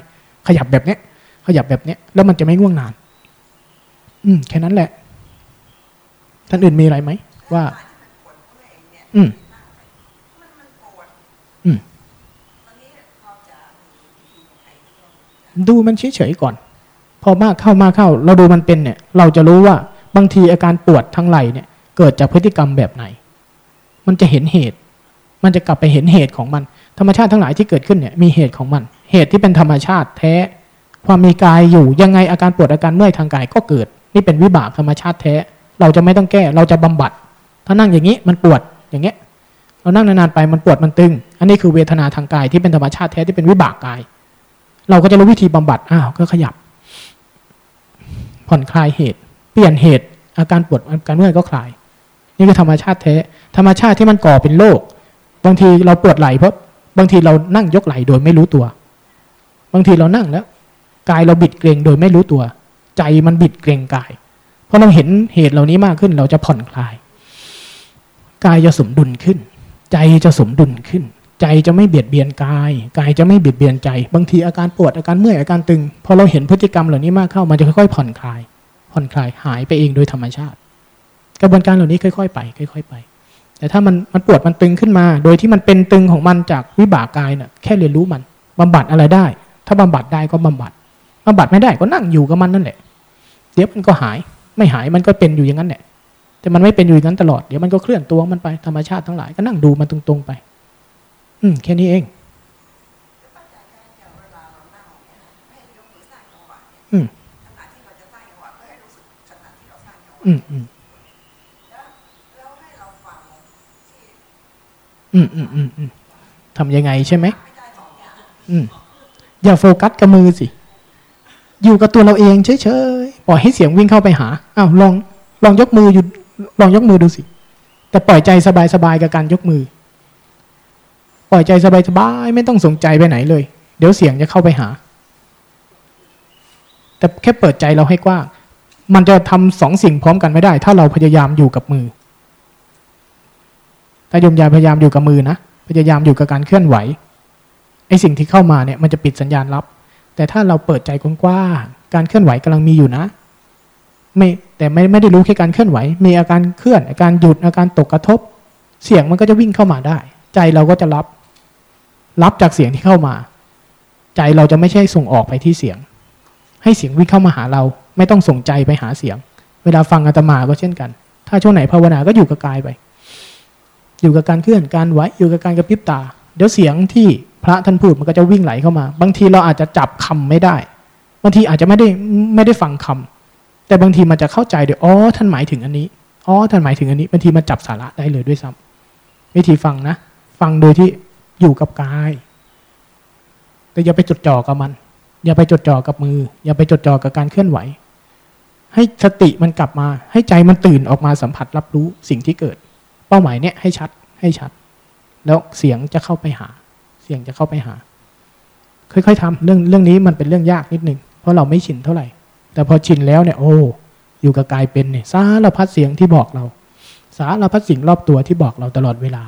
ขยับแบบเนี้ย ขยับแบบเนี้ย แล้วมันจะไม่ง่วงนาน อืมแค่นั้นแหละ ท่านอื่นมีอะไรไหมว่า อืมอืมดูมันเฉยๆก่อน พอมากเข้ามากเข้า เราดูมันเป็นเนี่ย เราจะรู้ว่าบางทีอาการปวดทั้งไหล่เนี่ย เกิดจากพฤติกรรมแบบไหน มันจะเห็นเหตุ มันจะกลับไปเห็นเหตุของมัน ธรรมชาติทั้งหลายที่เกิดขึ้นเนี่ย มีเหตุของมัน เหตุที่เป็นธรรมชาติแท้ ความมีกายอยู่ยังไงอาการปวดอาการเมื่อยทางกายก็เกิด นี่เป็นวิบากธรรมชาติแท้ เราจะไม่ต้องแก้ เราจะบำบัด ถ้านั่งอย่างนี้มันปวดอย่างเงี้ย เรานั่งนานๆไปมันปวดมันตึง อันนี้คือเวทนาทางกายที่เป็นธรรมชาติแท้ที่เป็นวิบากกาย เราก็จะรู้วิธีบำบัดอ้าวก็ขยับ ผ่อนคลายเหตุ เปลี่ยนเหตุ อาการปวดอาการเมื่อยก็คลาย นี่คือธรรมชาติแท้ธรรมชาติที่มันก่อเป็นโรคบางทีเราปวดไหล่เพราะบางทีเรานั่งยกไหล่โดยไม่รู้ตัว บางทีเรานั่งแล้วกายเราบิดเกรงโดยไม่รู้ตัว ใจมันบิดเกรงกาย พราะเราเห็นเหตุเหล่านี้มากขึ้น เราจะผ่อนคลาย กายจะสมดุลขึ้น ใจจะสมดุลขึ้น ใจจะไม่เบียดเบียนกาย กายจะไม่เบียดเบียนใจ บางทีอาการปวดอาการเมื่อยอาการตึง พอเราเห็นพฤติกรรมเหล่านี้มากเข้า มันจะค่อยๆผ่อนคลาย ผ่อนคลายหายไปเองโดยธรรมชาติ กระบวนการเหล่านี้ค่อยๆไป ค่อย ๆ ไป แต่ถ้ามันมันปวดมันตึงขึ้นมา โดยที่มันเป็นตึงของมันจากวิบากกายเนี่ยแค่เรียนรู้มันบำบัดอะไรได้ ถ้าบำบัดได้ก็บำบัดบำบัดไม่ได้ก็นั่งอยู่กับมันนั่นแหละ เดี๋ยวมันก็หาย ไม่หายมันก็เป็นอยู่อย่างนั้นแหละแต่มันไม่เป็นอยู่อย่างนั้นตลอด เดี๋ยวมันก็เคลื่อนตัวมันไปธรรมชาติทั้งหลายก็นั่งดูมันตรงๆไป อืมแค่นี้เองปัจจัยแค่นี้เนี่ยอืมขณะที่เราจะสร้างอืมอืมอืมอืมอืมอืมทำยังไงใช่ไหมไม่ได้สองอย่างอืมอย่าโฟกัสกับมือสิ อยู่กับตัวเราเองเฉย ปล่อยให้เสียงวิ่งเข้าไปหาอ้าวลองลองยกมืออยู่ลองยกมือดูสิ แต่ปล่อยใจสบายๆกับการยกมือ ปล่อยใจสบายๆไม่ต้องสนใจไปไหนเลย เดี๋ยวเสียงจะเข้าไปหา แต่แค่เปิดใจเราให้กว้างมันจะทำสองสิ่งพร้อมกันไม่ได้ ถ้าเราพยายามอยู่กับมือถ้ายมยาพยายามอยู่กับมือนะพยายามอยู่กับการเคลื่อนไหวไอสิ่งที่เข้ามาเนี่ยมันจะปิดสัญญาณรับ แต่ถ้าเราเปิดใจกว้างๆการเคลื่อนไหวกำลังมีอยู่นะ ไม่แต่ไม่ไม่ได้รู้แค่การเคลื่อนไหว มีอาการเคลื่อน อาการหยุดอาการตกกระทบ เสียงมันก็จะวิ่งเข้ามาได้ ใจเราก็จะรับ รับจากเสียงที่เข้ามา ใจเราจะไม่ใช่ส่งออกไปที่เสียง ให้เสียงวิ่งเข้ามาหาเรา ไม่ต้องส่งใจไปหาเสียง เวลาฟังอาตมาก็เช่นกัน ถ้าช่วงไหนภาวนาก็อยู่กับกายไป อยู่กับการเคลื่อนการไหวอยู่กับการกระพริบตา เดี๋ยวเสียงที่พระท่านพูดมันก็จะวิ่งไหลเข้ามา บางทีเราอาจจะจับคำไม่ได้ บางทีอาจจะไม่ได้ไม่ได้ฟังคำ แต่บางทีมันจะเข้าใจเดี๋ยวอ๋อท่านหมายถึงอันนี้อ๋อท่านหมายถึงอันนี้บางทีมันจับสาระได้เลยด้วยซ้ำวิธีฟังนะ ฟังโดยที่อยู่กับกาย แต่อย่าไปจดจ่อกับมัน อย่าไปจดจ่อกับมือ อย่าไปจดจ่อกับการเคลื่อนไหว ให้สติมันกลับมา ให้ใจมันตื่นออกมาสัมผัสรับรู้สิ่งที่เกิด เป้าหมายเนี่ยให้ชัดให้ชัด แล้วเสียงจะเข้าไปหา เสียงจะเข้าไปหา ค่อยๆทำเรื่องเรื่องนี้มันเป็นเรื่องยากนิดนึงเพราะเราไม่ชินเท่าไหร่ แต่พอชินแล้วเนี่ยโอ้อยู่กับกายเป็นเนี่ยสารพัดเสียงที่บอกเรา สารพัดสิ่งรอบตัวที่บอกเราตลอดเวลา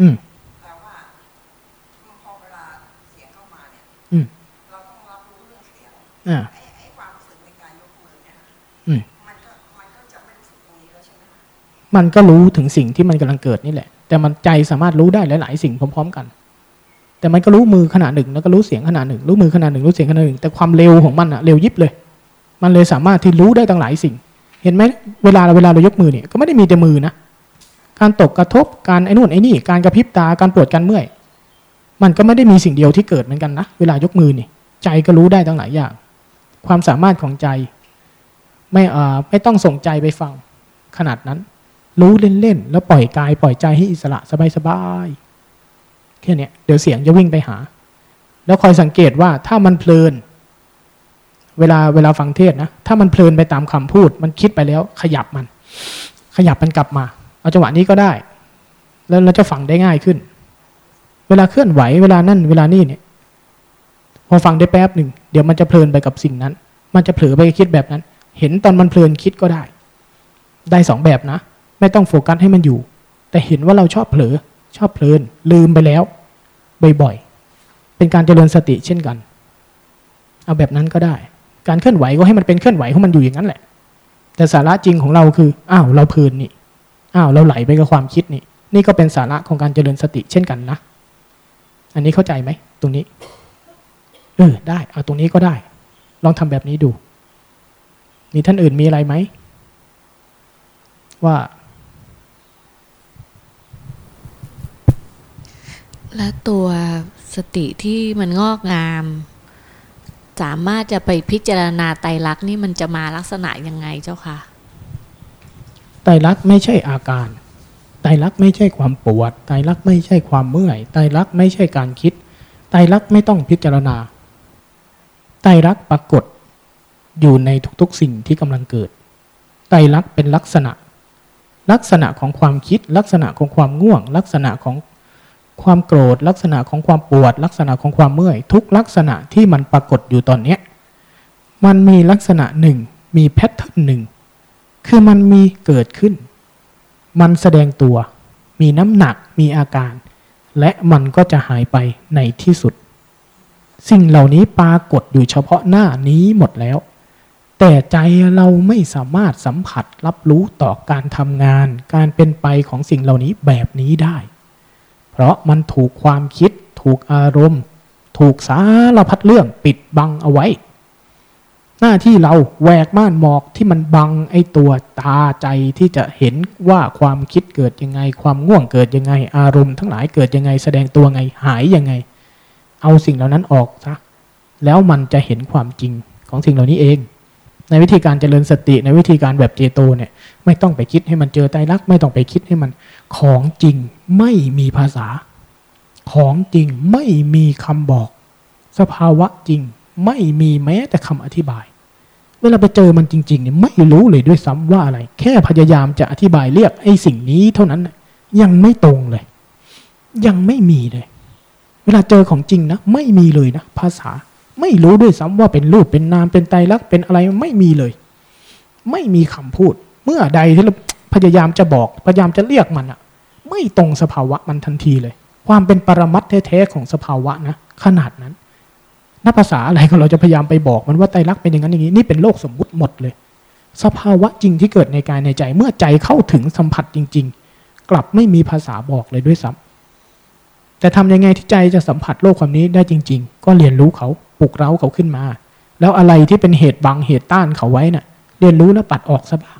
อืมอืมอ่าอืมมันก็รู้ถึงสิ่งที่มันกำลังเกิดนี่แหละ แต่มันใจสามารถรู้ได้หลาย ๆ สิ่งพร้อม ๆ กัน แต่มันก็รู้มือขนาดหนึ่งแล้วก็รู้เสียงขนาดหนึ่งรู้มือขนาดหนึ่งรู้เสียงขนาดหนึ่งแต่ความเร็วของมันอะเร็วยิบเลย มันเลยสามารถที่รู้ได้ตั้งหลายสิ่ง เห็นไหมเวลาเวลาเรายกมือเนี่ยก็ไม่ได้มีแต่มือนะการตกกระทบการไอ้นู่นไอ้นี่การกระพริบตาการปวดการเมื่อย มันก็ไม่ได้มีสิ่งเดียวที่เกิดเหมือนกันนะเวลายกมือนี่ใจก็รู้ได้ตั้งหลายอย่าง ความสามารถของใจ ไม่เอ่อไม่ต้องส่งใจไปฟังขนาดนั้น รู้เล่นๆแล้วปล่อยกายปล่อยใจให้อิสระสบายๆ แค่นี้เดี๋ยวเสียงจะวิ่งไปหา แล้วคอยสังเกตว่าถ้ามันเพลิน เวลาเวลาฟังเทศนะ ถ้ามันเพลินไปตามคำพูด มันคิดไปแล้ว ขยับมัน ขยับมันกลับมา เอาจังหวะนี้ก็ได้ แล้วเราจะฟังได้ง่ายขึ้น เวลาเคลื่อนไหวเวลานั่นเวลานี่เนี่ยพอฟังได้แป๊บหนึ่งเดี๋ยวมันจะเพลินไปกับสิ่งนั้น มันจะเผลอไปคิดแบบนั้น เห็นตอนมันเพลินคิดก็ได้ ได้สองแบบนะ ไม่ต้องโฟกัสให้มันอยู่ แต่เห็นว่าเราชอบเผลอ ชอบเพลิน ลืมไปแล้ว บ่อยๆ เป็นการเจริญสติเช่นกัน เอาแบบนั้นก็ได้ การเคลื่อนไหวก็ให้มันเป็นเคลื่อนไหวของมันอยู่อย่างนั้นแหละ แต่สาระจริงของเราคือ อ้าว เราเพลินนี่ อ้าว เราไหลไปกับความคิดนี่ นี่ก็เป็นสาระของการเจริญสติเช่นกันนะ อันนี้เข้าใจไหม ตรงนี้ เออ ได้ เอาตรงนี้ก็ได้ ลองทำแบบนี้ดู มีท่านอื่นมีอะไรไหม ว่า และตัวสติที่มันงอกงาม สามารถจะไปพิจารณาไตรลักษณ์นี่มันจะมาลักษณะยังไงเจ้าคะไตรลักษณ์ไม่ใช่อาการไตรลักษณ์ไม่ใช่ความปวดไตรลักษณ์ไม่ใช่ความเมื่อยไตรลักษณ์ไม่ใช่การคิดไตรลักษณ์ไม่ต้องพิจารณาไตรลักษณ์ปรากฏอยู่ในทุกๆสิ่งที่กำลังเกิดไตรลักษณ์เป็นลักษณะ ลักษณะของความคิด ลักษณะของความง่วง ลักษณะของ ความโกรธลักษณะของความปวด ลักษณะของความเมื่อย ทุกลักษณะที่มันปรากฏอยู่ตอนเนี้ยมันมีลักษณะหนึ่งมีแพทเทิร์นหนึ่งคือมันมีเกิดขึ้น มันแสดงตัว มีน้ำหนักมีอาการ และมันก็จะหายไปในที่สุด สิ่งเหล่านี้ปรากฏอยู่เฉพาะหน้านี้หมดแล้ว แต่ใจเราไม่สามารถสัมผัสรับรู้ต่อการทำงาน การเป็นไปของสิ่งเหล่านี้แบบนี้ได้ เพราะมันถูกความคิด ถูกอารมณ์ ถูกสารพัดเรื่องปิดบังเอาไว้ หน้าที่เราแหวกม่านหมอกที่มันบังไอตัวตาใจที่จะเห็นว่าความคิดเกิดยังไง ความง่วงเกิดยังไง อารมณ์ทั้งหลายเกิดยังไง แสดงตัวไงหายยังไง เอาสิ่งเหล่านั้นออกซะแล้วมันจะเห็นความจริงของสิ่งเหล่านี้เอง ในวิธีการเจริญสติ ในวิธีการแบบเจโตเนี่ย ไม่ต้องไปคิดให้มันเจอไตรลัก ไม่ต้องไปคิดให้มันของจริงไม่มีภาษา ของจริงไม่มีคำบอก สภาวะจริง ไม่มีแม้แต่คำอธิบาย เวลาไปเจอมันจริงๆเนี่ยไม่รู้เลยด้วยซ้ำว่าอะไร แค่พยายามจะอธิบายเรียกไอ้สิ่งนี้เท่านั้นยังไม่ตรงเลย ยังไม่มีเลย เวลาเจอของจริงนะ ไม่มีเลยนะ ภาษา ไม่รู้ด้วยซ้ำว่าเป็นรูปเป็นนามเป็นไตรลักษณ์เป็นอะไรไม่มีเลย ไม่มีคำพูด เมื่อใดที่เราพยายามจะบอกพยายามจะเรียกมันอะไม่ตรงสภาวะมันทันทีเลย ความเป็นปรมัตถ์แท้ๆของสภาวะนะขนาดนั้นนับภาษาอะไรก็เราจะพยายามไปบอกมันว่าไตรลักษณ์เป็นอย่างนั้นอย่างนี้นี่เป็นโลกสมมุติหมดเลย สภาวะจริงที่เกิดในกายในใจ เมื่อใจเข้าถึงสัมผัสจริง ๆ กลับไม่มีภาษาบอกเลยด้วยซ้ำแต่ทำยังไงที่ใจจะสัมผัสโลกความนี้ได้จริง ๆ ก็เรียนรู้เขา ปลุกเร้าเขาขึ้นมา แล้วอะไรที่เป็นเหตุบังเหตุต้านเขาไว้น่ะ เรียนรู้แล้วปัดออกซะบ้าง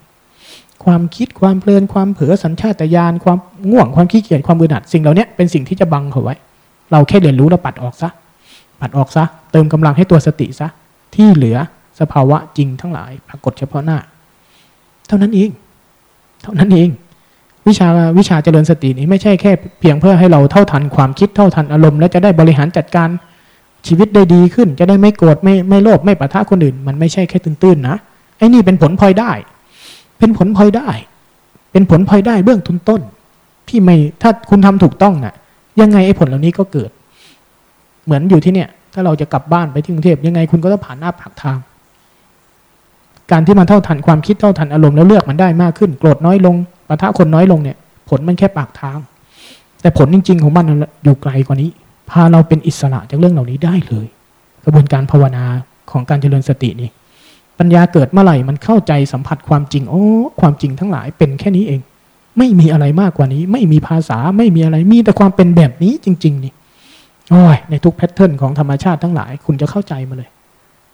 ความคิดความเพลินความเผลอสัญชาตญาณความง่วงความขี้เกียจความบือหนัดสิ่งเหล่านี้เป็นสิ่งที่จะบังเขาไว้ เราแค่เรียนรู้แล้วปัดออกซะปัดออกซะเติมกำลังให้ตัวสติซะที่เหลือสภาวะจริงทั้งหลายปรากฏเฉพาะหน้า เท่านั้นเอง เท่านั้นเอง วิชาวิชาเจริญสตินี้ไม่ใช่แค่เพียงเพื่อให้เราเท่าทันความคิดเท่าทันอารมณ์ และจะได้บริหารจัดการ ชีวิตได้ดีขึ้น จะได้ไม่โกรธไม่ไม่โลภไม่ปะทะคนอื่น มันไม่ใช่แค่ตื้นๆนะไอ้นี่เป็นผลพลอยได้ เป็นผลพลอยได้ เป็นผลพลอยได้เบื้องทุนต้นที่ไม่ถ้าคุณทำถูกต้องน่ะ ยังไงไอ้ผลเหล่านี้ก็เกิด เหมือนอยู่ที่เนี่ย ถ้าเราจะกลับบ้านไปที่กรุงเทพยังไงคุณก็ต้องผ่านหน้าปากทาง การที่มันเท่าทันความคิดเท่าทันอารมณ์แล้วเลือกมันได้มากขึ้น โกรธน้อยลงปะทะคนน้อยลงเนี่ย ผลมันแค่ปากทาง แต่ผลจริง ๆ ของมันอยู่ไกลกว่านี้ พาเราเป็นอิสระจากเรื่องเหล่านี้ได้เลย กระบวนการภาวนาของการเจริญสตินี่ ปัญญาเกิดเมื่อไหร่มันเข้าใจสัมผัสความจริงโอ้ความจริงทั้งหลายเป็นแค่นี้เอง ไม่มีอะไรมากกว่านี้ ไม่มีภาษาไม่มีอะไรมีแต่ความเป็นแบบนี้จริง ๆ นี่โอ้ยในทุกแพทเทิร์นของธรรมชาติทั้งหลาย คุณจะเข้าใจมาเลย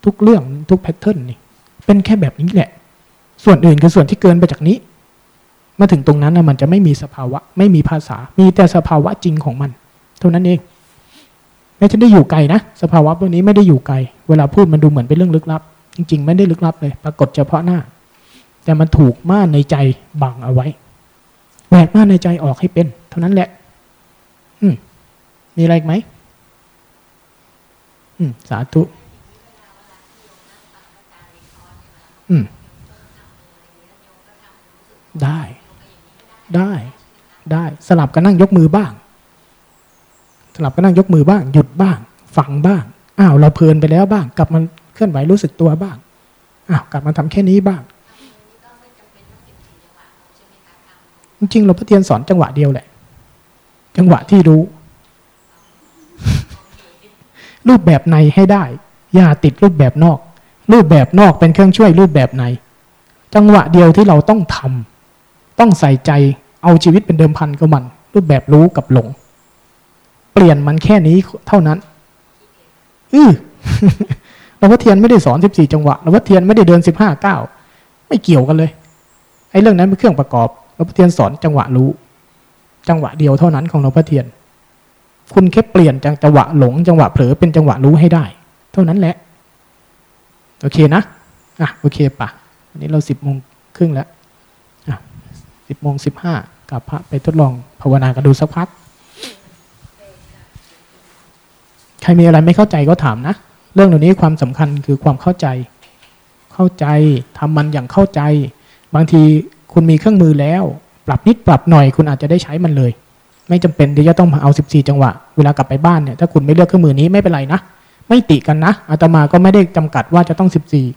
ทุกเรื่องทุกแพทเทิร์นนี่เป็นแค่แบบนี้แหละ ส่วนอื่นคือส่วนที่เกินไปจากนี้มาถึงตรงนั้นนะมันจะไม่มีสภาวะ ไม่มีภาษา มีแต่สภาวะจริงของมัน เท่านั้นเอง ไม่ใช่ได้อยู่ไกลนะสภาวะพวกนี้ไม่ได้อยู่ไกล เวลาพูดมันดูเหมือนเป็นเรื่องลึกลับ จริง ๆ ไม่ได้ลึกลับเลย ปรากฏเฉพาะหน้า แต่มันถูกม่านในใจบังเอาไว้แหวกม่านในใจออกให้เป็น เท่านั้นแหละ อืมมีอะไรอีกไหมอืม สาธุ อืม ได้ ได้ ได้ สลับกันนั่งยกมือบ้าง สลับกันนั่งยกมือบ้าง หยุดบ้าง ฟังบ้าง อ้าวเราเพลินไปแล้วบ้าง กลับมาเคลื่อนไหวรู้สึกตัวบ้าง อ้าวกลับมาทำแค่นี้บ้าง จริงๆหลวงพ่อเทียนสอนจังหวะเดียวแหละ จังหวะที่รู้ รูปแบบในให้ได้ อย่าติดรูปแบบนอก รูปแบบนอกเป็นเครื่องช่วยรูปแบบใน จังหวะเดียวที่เราต้องทำต้องใส่ใจ เอาชีวิตเป็นเดิมพันกับมัน รูปแบบรู้กับหลง เปลี่ยนมันแค่นี้เท่านั้นอือหลวงพ่อเทียนไม่ได้สอนสิบสี่จังหวะหลวงพ่อเทียนไม่ได้เดินสิบห้าเก้าไม่เกี่ยวกันเลยไอ้เรื่องนั้นเป็นเครื่องประกอบหลวงพ่อเทียนสอนจังหวะรู้ จังหวะเดียวเท่านั้นของหลวงพ่อเทียน คุณแค่เปลี่ยนจากจังหวะหลง จังหวะเผลอเป็นจังหวะรู้ให้ได้ เท่านั้นแหละ โอเคนะอะโอเคปะวันนี้เราสิบโมงครึ่งแล้วอะสิบโมงสิบห้ากับพระไปทดลองภาวนากันดูสักพัก ใครมีอะไรไม่เข้าใจก็ถามนะ เรื่องเหล่านี้ความสำคัญคือความเข้าใจ เข้าใจทำมันอย่างเข้าใจ บางทีคุณมีเครื่องมือแล้ว ปรับนิดปรับหน่อยคุณอาจจะได้ใช้มันเลย ไม่จำเป็นที่จะต้องมาเอา 14 จังหวะ เวลากลับไปบ้านเนี่ยถ้าคุณไม่เลือกเครื่องมือนี้ไม่เป็นไรนะ ไม่ติกันนะอาตมาก็ไม่ได้จำกัดว่าจะต้อง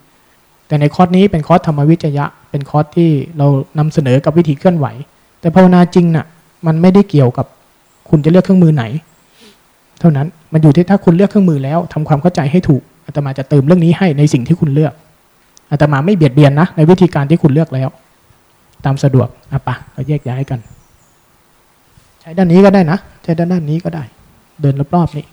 14 แต่ในคอร์สนี้เป็นคอร์สธรรมวิจยะ เป็นคอร์สที่เรานำเสนอกับวิธีเคลื่อนไหว แต่ภาวนาจริงน่ะมันไม่ได้เกี่ยวกับคุณจะเลือกเครื่องมือไหน เท่านั้นมันอยู่ที่ถ้าคุณเลือกเครื่องมือแล้วทำความเข้าใจให้ถูกอาตมาจะเติมเรื่องนี้ให้ในสิ่งที่คุณเลือกอาตมาไม่เบียดเบียนนะ ในวิธีการที่คุณเลือกแล้ว ตามสะดวกอะปะเราแยกย้ายกัน ใช้ด้านนี้ก็ได้นะ ใช้ด้านด้านนี้ก็ได้ เดินรอบๆนี่